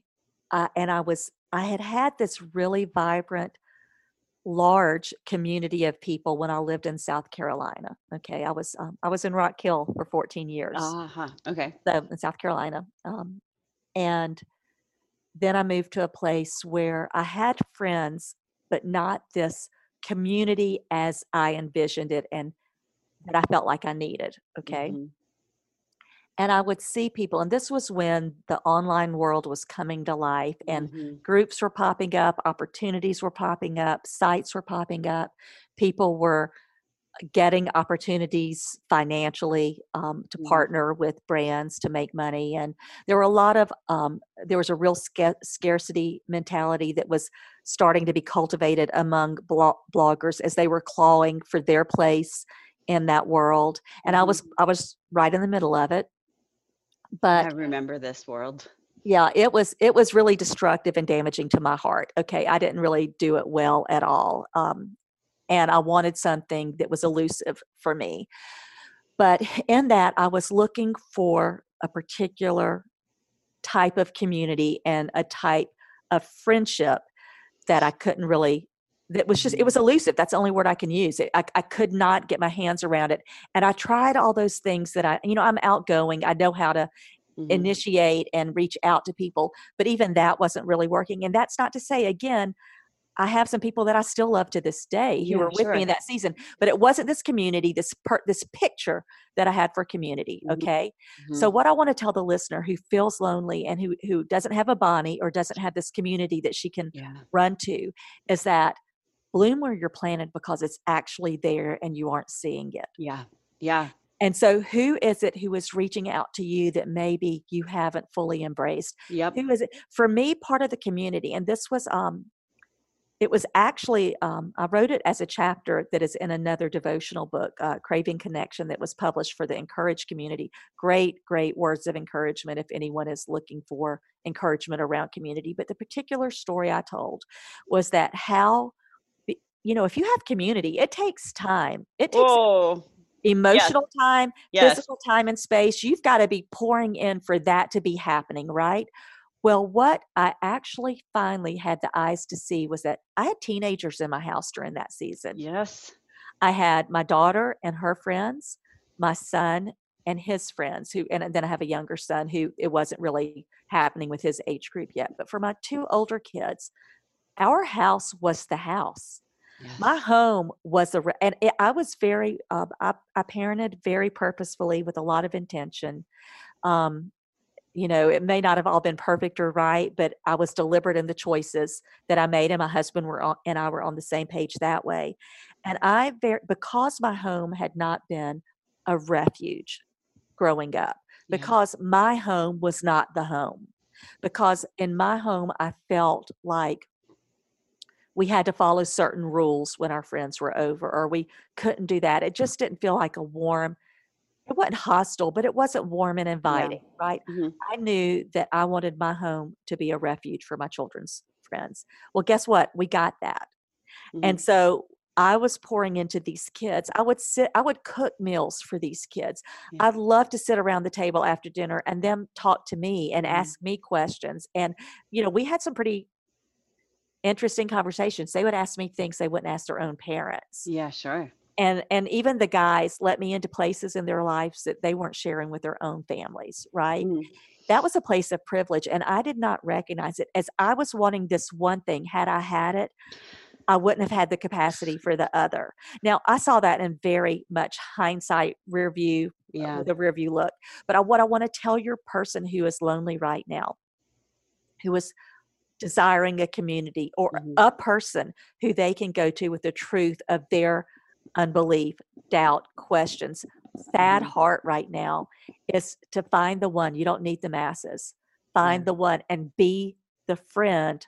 [SPEAKER 2] I, and I was I had had this really vibrant large community of people when I lived in South Carolina. Okay, I was um, I was in Rock Hill for 14 years
[SPEAKER 1] Uh-huh. Okay.
[SPEAKER 2] so in South Carolina. Um, and then I moved to a place where I had friends, but not this community as I envisioned it and that I felt like I needed. Okay.
[SPEAKER 1] Mhm.
[SPEAKER 2] And I would see people, and this was when the online world was coming to life, and
[SPEAKER 1] Mhm.
[SPEAKER 2] groups were popping up, opportunities were popping up, sites were popping up, people were getting opportunities financially um, to
[SPEAKER 1] Yeah.
[SPEAKER 2] partner with brands to make money and there were a lot of um, there was a real sca- scarcity mentality that was starting to be cultivated among blo- bloggers as they were clawing for their place in that world and i was i was right in the middle of it
[SPEAKER 1] I remember this world.
[SPEAKER 2] yeah it was it was really destructive and damaging to my heart okay i didn't really do it well at all um, and i wanted something that was elusive for me but in that i was looking for a particular type of community and a type of friendship that i couldn't really that was just it was elusive that's the only word i can use it, I, I could not get my hands around it and i tried all those things that i you know i'm outgoing i know how to
[SPEAKER 1] Mhm.
[SPEAKER 2] initiate and reach out to people but even that wasn't really working and that's not to say again i have some people that i still love to this day who
[SPEAKER 1] Yeah,
[SPEAKER 2] were with me in that season but it wasn't this community this per, this picture that i had for community
[SPEAKER 1] Mhm.
[SPEAKER 2] okay so
[SPEAKER 1] Mhm.
[SPEAKER 2] what i want to tell the listener who feels lonely and who who doesn't have a bonnie or doesn't have this community that she can
[SPEAKER 1] yeah.
[SPEAKER 2] run to is that bloom where you're planted because it's actually there and you aren't seeing it
[SPEAKER 1] Yeah. Yeah.
[SPEAKER 2] and so who is it who is reaching out to you that maybe you haven't fully embraced
[SPEAKER 1] Yep.
[SPEAKER 2] who is it for me part of the community and this was um it was actually um, i wrote it as a chapter that is in another devotional book uh, craving connection that was published for the encourage community great great words of encouragement if anyone is looking for encouragement around community but the particular story i told was that how you know if you have community it takes time it takes
[SPEAKER 1] Whoa.
[SPEAKER 2] emotional time
[SPEAKER 1] Yes.
[SPEAKER 2] physical time and space you've got to be pouring in for that to be happening right well what i actually finally had the eyes to see was that i had teenagers in my house during that season
[SPEAKER 1] Yes.
[SPEAKER 2] i had my daughter and her friends my son and his friends who and then i have a younger son who it wasn't really happening with his age group yet but for my two older kids our house was the house
[SPEAKER 1] Yes.
[SPEAKER 2] my home was a and it, i was very um, I, I parented very purposefully with a lot of intention um, you know it may not have all been perfect or right but i was deliberate in the choices that i made and my husband were on, and i were on the same page that way and i very because my home had not been a refuge growing up
[SPEAKER 1] Yeah.
[SPEAKER 2] because my home was not the home because in my home i felt like we had to follow certain rules when our friends were over or we couldn't do that it just didn't feel like a warm it wasn't hostile but it wasn't warm and inviting right
[SPEAKER 1] Mhm.
[SPEAKER 2] i knew that i wanted my home to be a refuge for my children's friends well guess what we got that and
[SPEAKER 1] Mhm.
[SPEAKER 2] so I was pouring into these kids. I would sit, I would cook meals for these kids.
[SPEAKER 1] Yeah.
[SPEAKER 2] I'd love to sit around the table after dinner and them talk to me and
[SPEAKER 1] Mhm.
[SPEAKER 2] ask me questions. And, you know, we had some pretty interesting conversations. They would ask me things they wouldn't ask their own parents.
[SPEAKER 1] yeah. Sure.
[SPEAKER 2] And and even the guys let me into places in their lives that they weren't sharing with their own families, right?
[SPEAKER 1] Mhm.
[SPEAKER 2] That was a place of privilege and I did not recognize it as I was wanting this one thing. Had I had it, I wouldn't have had the capacity for the other. Now, I saw that in very much hindsight, rear view, uh,
[SPEAKER 1] Yeah.
[SPEAKER 2] with a rear view look. But I, what I want to tell your person who is lonely right now, who is desiring a community or
[SPEAKER 1] Mhm.
[SPEAKER 2] a person who they can go to with the truth of their unbelief, doubt, questions, sad
[SPEAKER 1] Mhm.
[SPEAKER 2] heart right now is to find the one. You don't need the masses. Find
[SPEAKER 1] Yeah.
[SPEAKER 2] the one and be the friend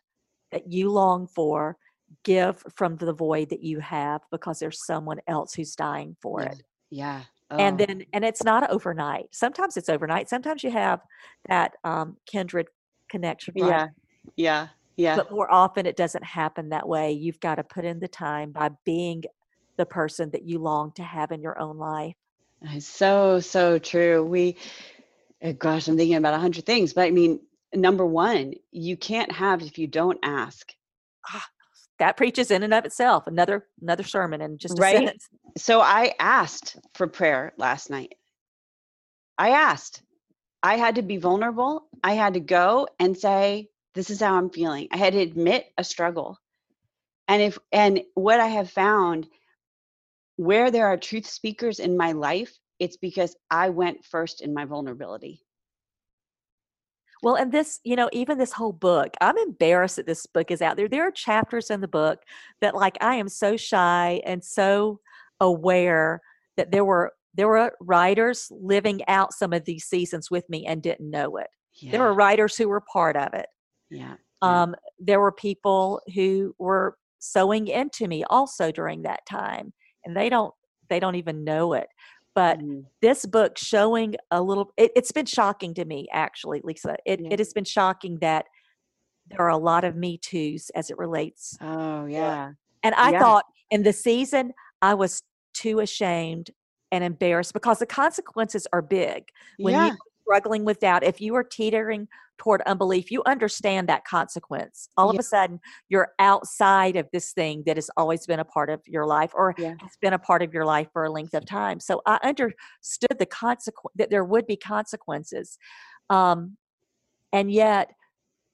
[SPEAKER 2] that you long for. Give from the void that you have because there's someone else who's dying for it
[SPEAKER 1] Yeah.
[SPEAKER 2] and
[SPEAKER 1] Oh.
[SPEAKER 2] then and it's not overnight sometimes it's overnight sometimes you have that um, kindred connection right
[SPEAKER 1] Yeah. Yeah. Yeah.
[SPEAKER 2] but more often it doesn't happen that way you've got to put in the time by being the person that you long to have in your own life
[SPEAKER 1] It's so so true. We, uh, gosh, I'm thinking about a hundred things, but I mean, number one, you can't have if you don't ask.
[SPEAKER 2] that preaches in and of itself another another sermon in just a
[SPEAKER 1] Right?
[SPEAKER 2] sentence
[SPEAKER 1] So I asked for prayer last night. I asked. I had to be vulnerable. I had to go and say, "This is how I'm feeling." I had to admit a struggle. And if and what I have found, where there are truth speakers in my life, it's because I went first in my vulnerability.
[SPEAKER 2] Well, and this, you know, even this whole book, I'm embarrassed that this book is out there. There are chapters in the book that like I am so shy and so aware that there were there were writers living out some of these seasons with me and didn't know it. Yeah. There were writers who were part of it.
[SPEAKER 1] Yeah.
[SPEAKER 2] Um, there were people who were sewing into me also during that time, and they don't they don't even know it. But mm-hmm. this book showing a little, it, has been shocking to me actually, Lisa. It yeah. it has been shocking that there are a lot of Me Too's as it relates.
[SPEAKER 1] Oh yeah.
[SPEAKER 2] And I yeah. thought in the season I was too ashamed and embarrassed because the consequences are big when yeah. you're struggling with doubt. If you are teetering toward unbelief, you understand that consequence. All yeah. of a sudden, you're outside of this thing that has always been a part of your life or yeah. has been a part of your life for a length of time. So I understood the consequence that there would be consequences. Um, and yet,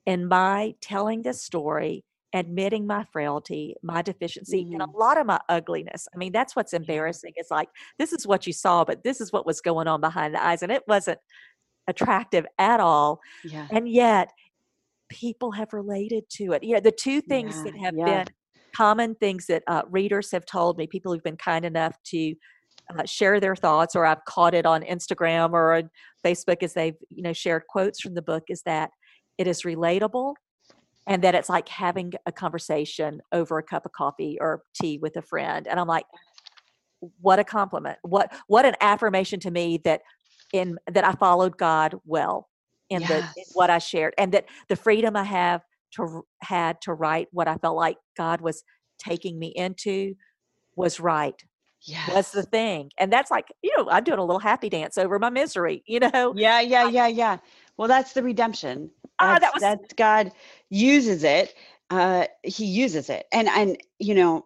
[SPEAKER 2] in my telling this story, admitting my frailty, my deficiency, mm-hmm. and a mm-hmm. lot of my ugliness. I mean, that's what's embarrassing. It's like, this is what you saw, but this is what was going on behind the eyes. And it wasn't attractive at all.
[SPEAKER 1] Yeah.
[SPEAKER 2] And yet, people have related to it. You know, the two things yeah, that have yeah. been common things that uh, readers have told me, people who've been kind enough to uh, share their thoughts, or I've caught it on Instagram or on Facebook as they've you know shared quotes from the book, is that it is relatable and that it's like having a conversation over a cup of coffee or tea with a friend and i'm like what a compliment what what an affirmation to me that in that i followed god well in yes. the in what i shared and that the freedom i have to had to write what i felt like god was taking me into was right
[SPEAKER 1] yes.
[SPEAKER 2] was the thing and that's like you know i'm doing a little happy dance over my misery you know
[SPEAKER 1] yeah yeah yeah yeah well that's the redemption ah, that was that god uses it uh he uses it and and you know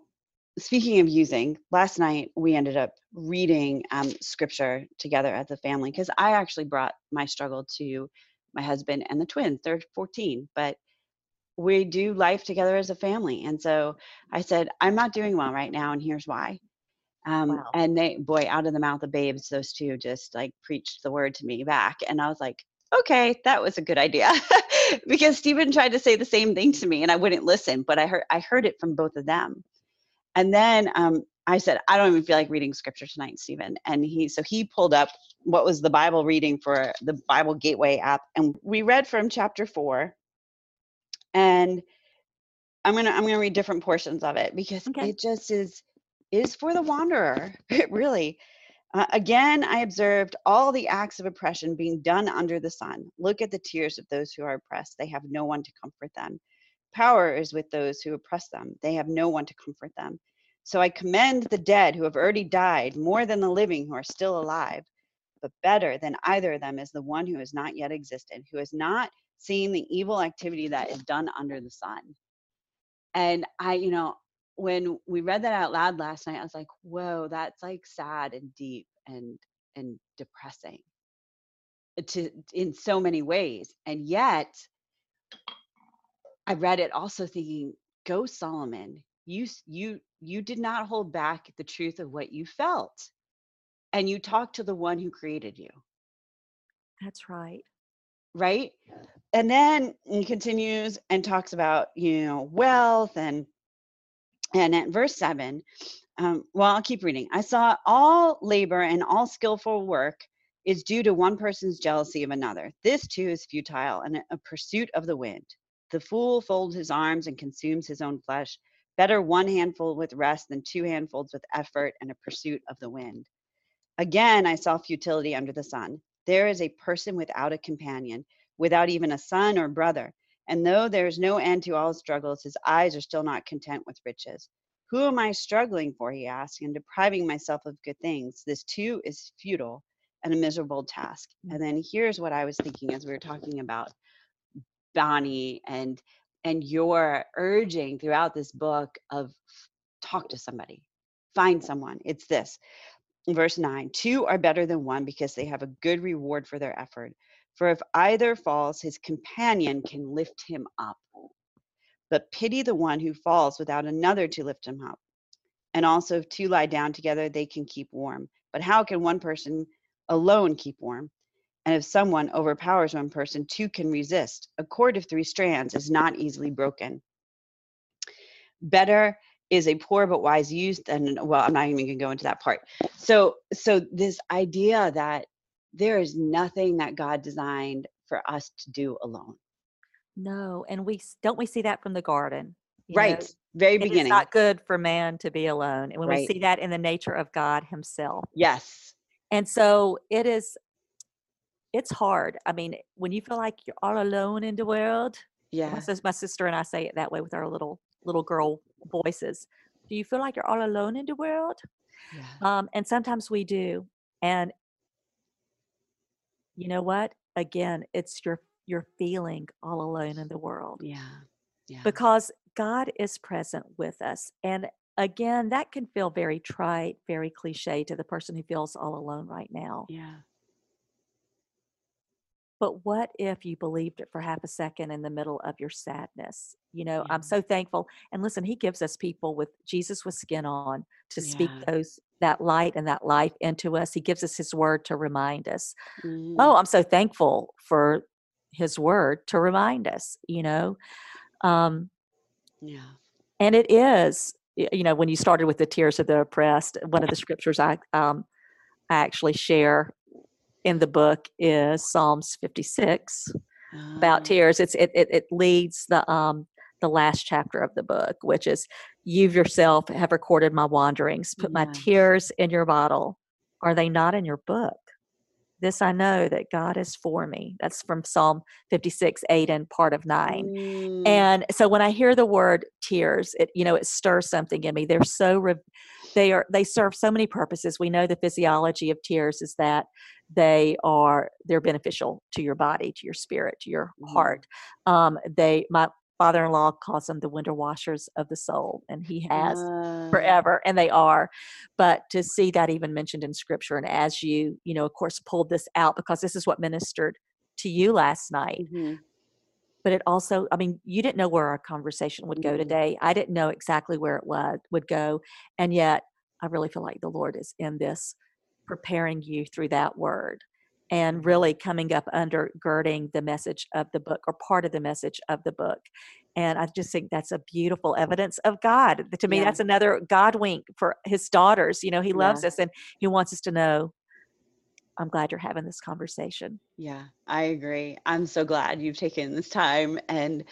[SPEAKER 1] speaking of using last night we ended up reading um scripture together as a family because i actually brought my struggle to my husband and the twins they're 14 but we do life together as a family and so i said i'm not doing well right now and here's why um, wow. and they boy out of the mouth of babes those two just like preached the word to me back and i was like okay, that was a good idea. because Stephen tried to say the same thing to me and I wouldn't listen, but I heard I heard it from both of them. And then um, I said, I don't even feel like reading scripture tonight, Stephen. And he so he pulled up what was the Bible reading for the Bible Gateway app, and we read from chapter four. And I'm gonna I'm gonna read different portions of it because okay. it just is is for the wanderer. It really. Uh, again, I observed all the acts of oppression being done under the sun. Look at the tears of those who are oppressed. They have no one to comfort them. Power is with those who oppress them. They have no one to comfort them. So I commend the dead who have already died more than the living who are still alive. But better than either of them is the one who has not yet existed, who has not seen the evil activity that is done under the sun. And I, you know, when we read that out loud last night, I was like, whoa, that's like sad and deep and and depressing to in so many ways. And yet I read it also thinking, go Solomon, you you you did not hold back the truth of what you felt. And you talked to the one who created you.
[SPEAKER 2] That's right.
[SPEAKER 1] Right? And then he continues and talks about, you know, wealth and and at verse 7, um, well, I'll keep reading. I saw all labor and all skillful work is due to one person's jealousy of another. This too is futile and a pursuit of the wind. The fool folds his arms and consumes his own flesh. Better one handful with rest than two handfuls with effort and a pursuit of the wind. Again, I saw futility under the sun. There is a person without a companion, without even a son or brother. And though there is no end to all his struggles, his eyes are still not content with riches. Who am I struggling for? He asked, and depriving myself of good things. This too is futile and a miserable task. And mm. then here's what I was thinking as we were talking about Bonnie and and your urging throughout this book of talk to somebody, find someone. It's this. Verse 9 Two are better than one because they have a good reward for their effort. For if either falls, his companion can lift him up. But pity the one who falls without another to lift him up. And also, if two lie down together, they can keep warm. But how can one person alone keep warm? And if someone overpowers one person, two can resist. A cord of three strands is not easily broken. Better is a poor but wise use than well, I'm not even gonna go into that part. So so this idea that there is nothing that God designed for us to do alone.
[SPEAKER 2] No, and we don't we see that from the garden. You know,
[SPEAKER 1] Right. Very beginning.
[SPEAKER 2] it is not good for man to be alone. And when we see that in the nature of God himself.
[SPEAKER 1] Yes.
[SPEAKER 2] And so it is it's hard. I mean, when you feel like you're all alone in the world, my,
[SPEAKER 1] Yeah.
[SPEAKER 2] sis- my sister and I say it that way with our little little girl voices. Do you feel like you're all alone in the world?
[SPEAKER 1] Yeah.
[SPEAKER 2] Um, and sometimes we do. And you know what? Again, it's your you're feeling all alone in the world
[SPEAKER 1] Yeah. Yeah.
[SPEAKER 2] because God is present with us. And again, that can feel very trite, very cliche to the person who feels all alone right now.
[SPEAKER 1] Yeah.
[SPEAKER 2] But what if you believed it for half a second in the middle of your sadness? You know, I'm so thankful. And listen, he gives us people with Jesus with skin on to speak those that light and that life into us. He gives us his word to remind us.
[SPEAKER 1] Mhm.
[SPEAKER 2] Oh, I'm so thankful for his word to remind us, you know. Um,
[SPEAKER 1] Yeah.
[SPEAKER 2] and it is, you know, when you started with the tears of the oppressed, one of the scriptures I um, I actually share in the book is Psalms 56 about
[SPEAKER 1] Ah,
[SPEAKER 2] tears. It's it it, it leads the um the last chapter of the book, which is you yourself have recorded my wanderings, put my tears in your bottle. Are they not in your book? This I know that God is for me. That's from Psalm 56, 8 and part of 9.
[SPEAKER 1] Mm,
[SPEAKER 2] And so when I hear the word tears, it you know it stirs something in me. They're so re- they are they serve so many purposes. We know the physiology of tears is that they are they're beneficial to your body, to your spirit, to your
[SPEAKER 1] Mhm.
[SPEAKER 2] heart. Um, they my father-in-law calls them the winter washers of the soul, and he has
[SPEAKER 1] ah,
[SPEAKER 2] forever and they are but to see that even mentioned in scripture and as you you know of course pulled this out because this is what ministered to you last night
[SPEAKER 1] mhm,
[SPEAKER 2] but it also i mean you didn't know where our conversation would go
[SPEAKER 1] Mhm.
[SPEAKER 2] today i didn't know exactly where it was would go and yet i really feel like the lord is in this preparing you through that word and really coming up undergirding the message of the book or part of the message of the book and i just think that's a beautiful evidence of god to me
[SPEAKER 1] Yeah.
[SPEAKER 2] that's another god wink for his daughters you know he loves
[SPEAKER 1] Yeah.
[SPEAKER 2] us and he wants us to know i'm glad you're having this conversation
[SPEAKER 1] Yeah, I agree. I'm so glad you've taken this time and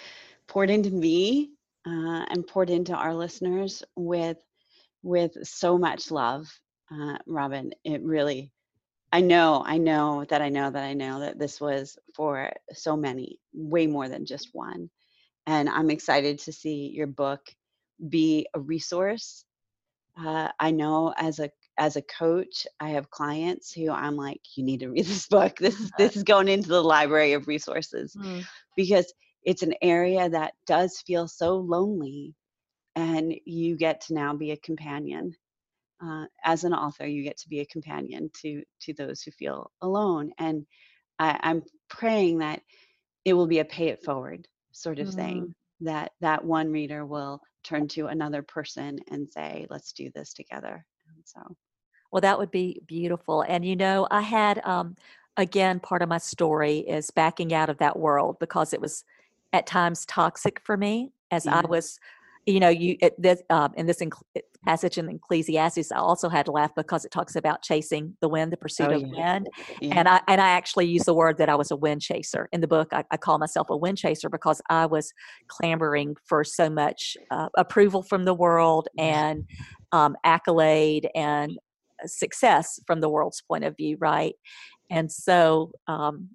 [SPEAKER 1] poured into me uh, and poured into our listeners with with so much love, uh, Robin. It really, I know, I know that I know that I know that this was for so many, way more than just one. And I'm excited to see your book be a resource. Uh, I know as a as a coach, I have clients who I'm like, you need to read this book. This is this is going into the library of resources because it's an area that does feel so lonely, and you get to now be a companion. Uh, as an author, you get to be a companion to to those who feel alone, and I, I'm praying that it will be a pay it forward sort of thing. That that one reader will turn to another person and say, "Let's do this together." And so,
[SPEAKER 2] Well, that would be beautiful. And you know, I had um again part of my story is backing out of that world because it was at times toxic for me as I was you know, you it, this um, in this inc- passage in Ecclesiastes, I also had to laugh because it talks about chasing the wind, the pursuit
[SPEAKER 1] Oh,
[SPEAKER 2] of
[SPEAKER 1] yeah.
[SPEAKER 2] wind,
[SPEAKER 1] yeah,
[SPEAKER 2] and I and I actually use the word that I was a wind chaser in the book. I, I call myself a wind chaser because I was clamoring for so much uh, approval from the world and um, accolade and success from the world's point of view, right? And so um,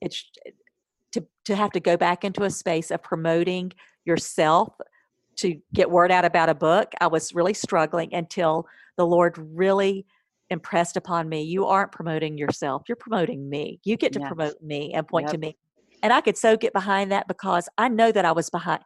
[SPEAKER 2] it's to have to go back into a space of promoting yourself to get word out about a book. I was really struggling until the Lord really impressed upon me you aren't promoting yourself you're promoting me. You get to
[SPEAKER 1] Yes.
[SPEAKER 2] promote me and point to me. And i could so get behind that because i know that i was behind.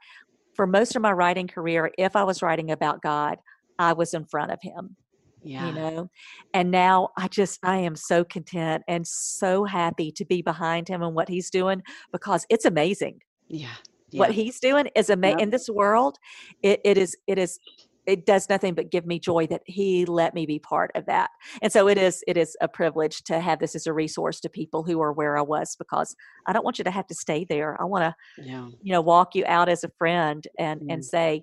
[SPEAKER 2] For most of my writing career if i was writing about god i was in front of him
[SPEAKER 1] yeah,
[SPEAKER 2] you know and now i just i am so content and so happy to be behind him and what he's doing because it's amazing
[SPEAKER 1] yeah,
[SPEAKER 2] what he's doing is amazing
[SPEAKER 1] Yep.
[SPEAKER 2] in this world it, it is it is it does nothing but give me joy that he let me be part of that and so it is it is a privilege to have this as a resource to people who are where i was because i don't want you to have to stay there i want to yeah. you know walk you out as a friend and mm. and say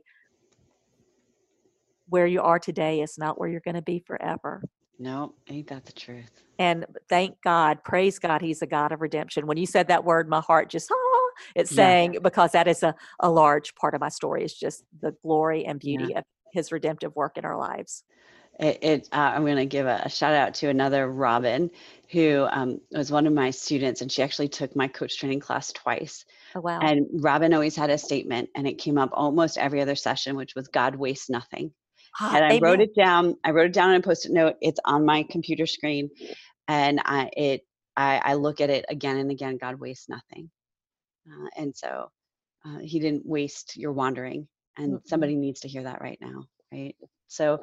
[SPEAKER 2] where you are today is not where you're going to be forever
[SPEAKER 1] no ain't that the truth
[SPEAKER 2] and thank god praise god he's a god of redemption when you said that word my heart just oh, it's saying yeah. because that is a, a large part of my story is just the glory and beauty yeah. of his redemptive work in our lives.
[SPEAKER 1] It, it uh, I'm going to give a, a, shout out to another Robin, who um, was one of my students, and she actually took my coach training class twice.
[SPEAKER 2] Oh, wow.
[SPEAKER 1] And Robin always had a statement, and it came up almost every other session, which was God wastes nothing. Ah, and I wrote it down. I wrote it down on a post-it note. It's on my computer screen, and I it I, I look at it again and again. God wastes nothing, uh, and so uh, He didn't waste your wandering and mm-hmm. somebody needs to hear that right now right so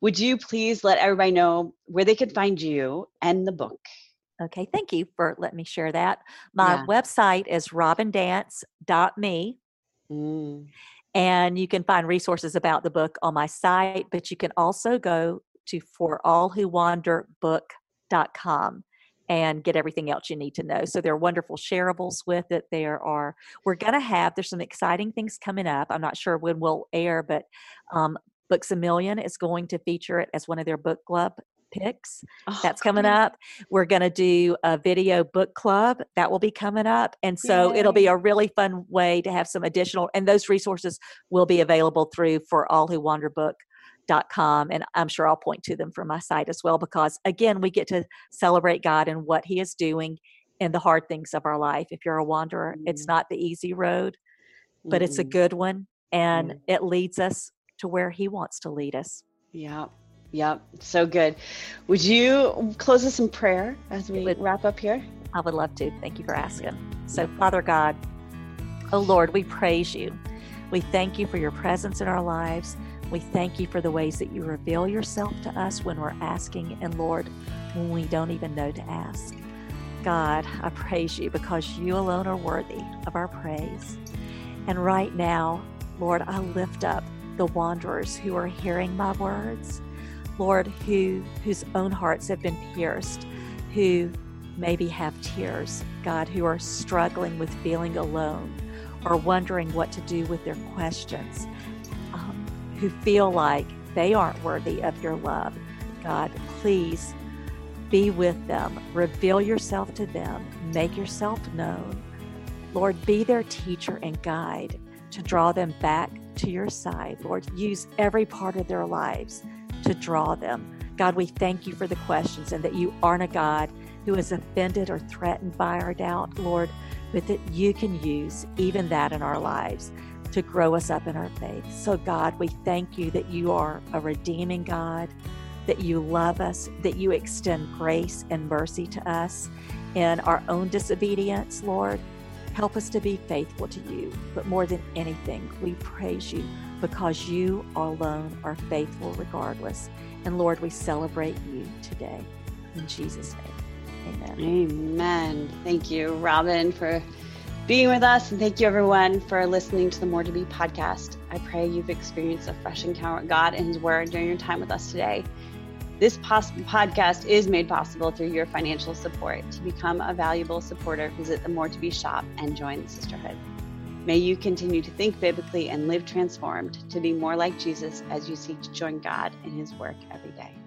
[SPEAKER 1] would you please let everybody know where they could find you and the book
[SPEAKER 2] okay thank you for letting me share that my yeah. website is robindance.me mm. And you can find resources about the book on my site but you can also go to for all who wander book.com and get everything else you need to know. So there are wonderful shareables with it. There are, we're going to have, there's some exciting things coming up. I'm not sure when we'll air, but um, Books a Million is going to feature it as one of their book club picks. Oh, That's coming up. We're going to do a video book club that will be coming up. And so Yay. it'll be a really fun way to have some additional, and those resources will be available through for all who wander book dot com and i'm sure i'll point to them from my site as well because again we get to celebrate god and what he is doing in the hard things of our life if you're a wanderer mm-hmm. it's not the easy road but mm-hmm. it's a mm-hmm. good one and mm-hmm. it leads us to where he wants to lead us
[SPEAKER 1] yeah Yep, so good. Would you close us in prayer as we would, wrap up here?
[SPEAKER 2] I would love to. Thank you for asking. So, Father God, oh Lord, we praise you. We thank you for your presence in our lives. We thank you for the ways that you reveal yourself to us when we're asking, and Lord, when we don't even know to ask. God, I praise you because you alone are worthy of our praise. And right now, Lord, I lift up the wanderers who are hearing my words. Lord, who whose own hearts have been pierced, who maybe have tears, God, who are struggling with feeling alone or wondering what to do with their questions um, who feel like they aren't worthy of your love. God, please be with them. Reveal yourself to them. Make yourself known. Lord, be their teacher and guide to draw them back to your side. Lord, use every part of their lives to draw them. God, we thank you for the questions and that you aren't a God who is offended or threatened by our doubt, Lord, but that you can use even that in our lives to grow us up in our faith. So, God, we thank you that you are a redeeming God, that you love us, that you extend grace and mercy to us in our own disobedience, Lord. Help us to be faithful to you. But more than anything, we praise you because you alone are faithful regardless. And Lord, we celebrate you today. In Jesus' name, amen.
[SPEAKER 1] Amen. Thank you, Robin, for being with us. And thank you, everyone, for listening to the More to Be podcast. I pray you've experienced a fresh encounter with God and His Word during your time with us today. This pos- podcast is made possible through your financial support. To become a valuable supporter, visit the More to Be shop and join the sisterhood. May you continue to think biblically and live transformed to be more like Jesus as you seek to join God in His work every day.